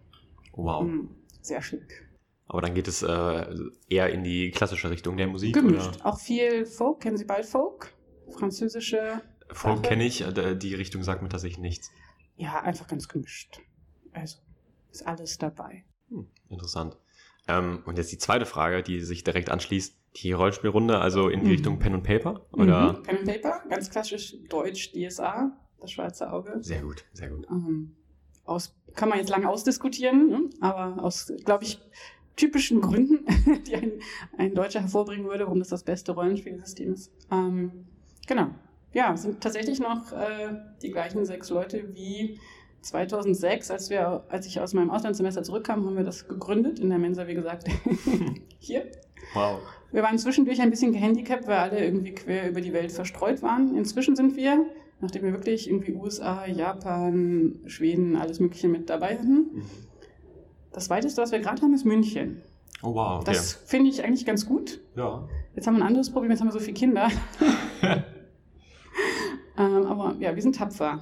Wow. Mhm, sehr schick. Aber dann geht es äh, eher in die klassische Richtung der Musik? Gemischt. Oder? Auch viel Folk. Kennen Sie bald Folk? Französische Folk kenne ich, äh, die Richtung sagt mir tatsächlich nichts. Ja, einfach ganz gemischt. Also ist alles dabei. Hm, interessant. Ähm, und jetzt die zweite Frage, die sich direkt anschließt. Die Rollenspielrunde, also in die mhm. Richtung Pen und Paper? Oder? Mhm. Pen und Paper, ganz klassisch Deutsch, DSA, das schwarze Auge. Sehr gut, sehr gut. Ähm, aus, kann man jetzt lange ausdiskutieren, ne? aber aus, glaube ich, typischen Gründen, die ein, ein Deutscher hervorbringen würde, warum das das beste Rollenspielsystem ist. Ähm, genau. Ja, sind tatsächlich noch äh, die gleichen sechs Leute wie 2006, als wir, als ich aus meinem Auslandssemester zurückkam, haben wir das gegründet in der Mensa, wie gesagt, hier. Wow. Wir waren zwischendurch ein bisschen gehandicapt, weil alle irgendwie quer über die Welt verstreut waren. Inzwischen sind wir, nachdem wir wirklich irgendwie USA, Japan, Schweden, alles Mögliche mit dabei hatten. Mhm. Das weiteste, was wir gerade haben, ist München. Oh wow. Okay. Das finde ich eigentlich ganz gut. Ja. Jetzt haben wir ein anderes Problem, jetzt haben wir so viele Kinder. ähm, aber ja, wir sind tapfer.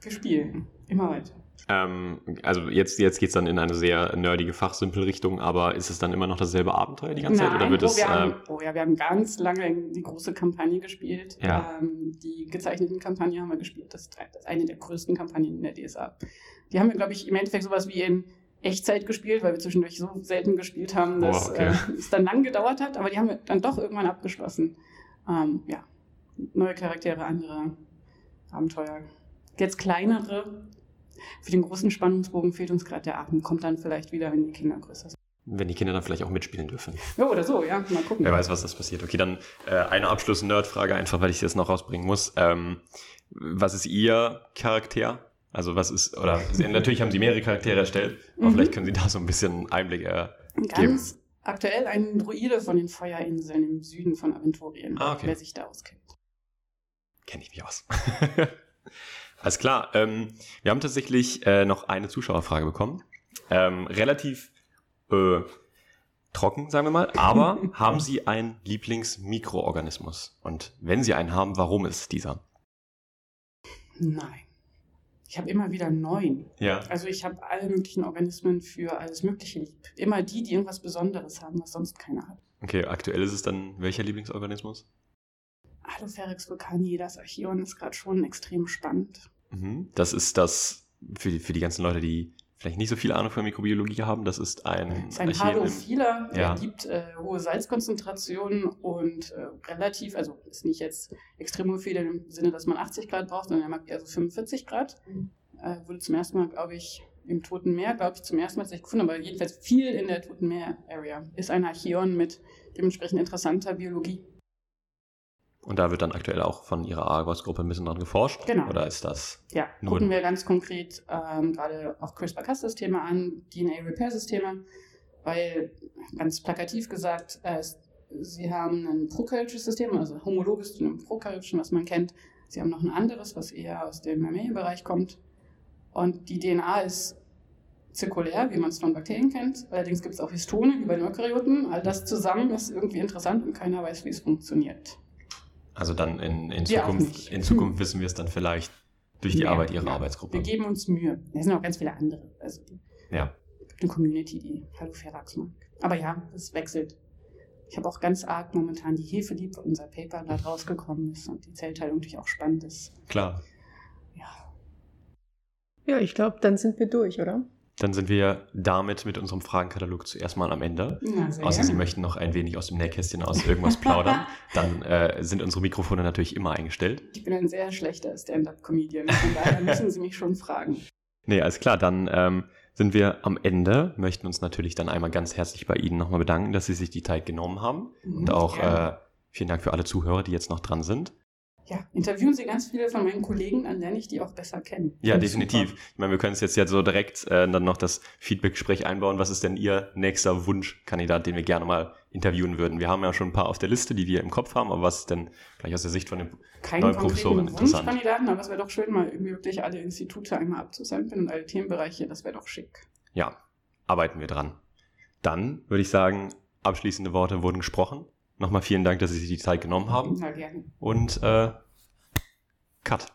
Wir spielen immer weiter. Ähm, also jetzt, jetzt geht es dann in eine sehr nerdige Fachsimpel-Richtung, aber ist es dann immer noch dasselbe Abenteuer die ganze Nein, Zeit? Oder wird oh, es, wir haben, äh, oh ja, wir haben ganz lange die große Kampagne gespielt. Ja. Ähm, die gezeichneten Kampagne haben wir gespielt. Das ist eine der größten Kampagnen in der DSA. Die haben wir, glaube ich, im Endeffekt sowas wie in Echtzeit gespielt, weil wir zwischendurch so selten gespielt haben, dass oh, okay. äh, es dann lang gedauert hat, aber die haben wir dann doch irgendwann abgeschlossen. Ähm, ja, neue Charaktere, andere Abenteuer. Jetzt kleinere. Für den großen Spannungsbogen fehlt uns gerade der Atem. Kommt dann vielleicht wieder, wenn die Kinder größer sind. Wenn die Kinder dann vielleicht auch mitspielen dürfen. Ja, oder so, ja. Mal gucken. Wer weiß, was das passiert. Okay, dann äh, eine Abschluss-Nerd-Frage, einfach weil ich das noch rausbringen muss. Ähm, was ist Ihr Charakter? Also was ist, oder natürlich haben Sie mehrere Charaktere erstellt, aber mhm. vielleicht können Sie da so ein bisschen Einblick äh, geben. Ganz aktuell ein Druide von den Feuerinseln im Süden von Aventurien, ah, okay. wer sich da auskennt. Kenne ich mich aus. Alles klar. Ähm, wir haben tatsächlich äh, noch eine Zuschauerfrage bekommen. Ähm, relativ äh, trocken, sagen wir mal. Aber haben Sie einen Lieblingsmikroorganismus? Und wenn Sie einen haben, warum ist dieser? Nein. Ich habe immer wieder neun. Ja. Also ich habe alle möglichen Organismen für alles Mögliche lieb. Immer die, die irgendwas Besonderes haben, was sonst keiner hat. Okay, aktuell ist es dann welcher Lieblingsorganismus? Haloferix vulcani, das Archeon ist gerade schon extrem spannend. Mhm. Das ist das, für die, für die ganzen Leute, die vielleicht nicht so viel Ahnung von Mikrobiologie haben, das ist ein. Das ist ein Halophiler, der ja. gibt äh, hohe Salzkonzentrationen und äh, relativ, also ist nicht jetzt extrem viel im Sinne, dass man 80 Grad braucht, sondern er mag eher so 45 Grad. Mhm. Äh, wurde zum ersten Mal, glaube ich, im Toten Meer, glaube ich, zum ersten Mal gefunden, aber jedenfalls viel in der Toten Meer-Area. Ist ein Archeon mit dementsprechend interessanter Biologie. Und da wird dann aktuell auch von Ihrer Argos-Gruppe ein bisschen dran geforscht? Genau. Oder ist das Ja, gucken wir ganz konkret ähm, gerade auch CRISPR-Cas-Systeme an, DNA-Repair-Systeme, weil, ganz plakativ gesagt, äh, Sie haben ein prokaryotisches System, also homologes zu einem prokaryotischen, was man kennt. Sie haben noch ein anderes, was eher aus dem Mammalienbereich kommt. Und die DNA ist zirkulär, wie man es von Bakterien kennt. Allerdings gibt es auch Histone, wie bei den Eukaryoten. All das zusammen ist irgendwie interessant und keiner weiß, wie es funktioniert. Also dann in, in Zukunft, in Zukunft wissen wir es dann vielleicht durch die ja, Arbeit Ihrer ja. Arbeitsgruppe. Wir geben uns Mühe. Es sind auch ganz viele andere. Also ja. eine Community, die Hallo Ferax mag. Aber ja, es wechselt. Ich habe auch ganz arg momentan die Hefe lieb, weil unser Paper gerade rausgekommen ist und die Zellteilung natürlich auch spannend ist. Klar. Ja. Ja, ich glaube, dann sind wir durch, oder? Dann sind wir damit mit unserem Fragenkatalog zuerst mal am Ende. Ja, Außer Sie möchten noch ein wenig aus dem Nähkästchen aus irgendwas plaudern, dann äh, sind unsere Mikrofone natürlich immer eingestellt. Ich bin ein sehr schlechter Stand-up-Comedian, von daher müssen Sie mich schon fragen. Nee, alles klar, dann ähm, sind wir am Ende, möchten uns natürlich dann einmal ganz herzlich bei Ihnen nochmal bedanken, dass Sie sich die Zeit genommen haben mhm, und auch äh, vielen Dank für alle Zuhörer, die jetzt noch dran sind ja, interviewen Sie ganz viele von meinen Kollegen, dann lerne ich die auch besser kennen. Ja, definitiv. Super. Ich meine, wir können es jetzt ja so direkt äh, dann noch das Feedback-Gespräch einbauen. Was ist denn Ihr nächster Wunschkandidat, den wir gerne mal interviewen würden? Wir haben ja schon ein paar auf der Liste, die wir im Kopf haben, aber was ist denn gleich aus der Sicht von dem Keinen neuen Professoren interessant? Wunschkandidaten, aber es wäre doch schön, mal wirklich alle Institute einmal abzusammeln und alle Themenbereiche. Das wäre doch schick. Ja, arbeiten wir dran. Dann würde ich sagen, abschließende Worte wurden gesprochen. Nochmal vielen Dank, dass Sie sich die Zeit genommen haben. Na gerne. Und äh, Cut.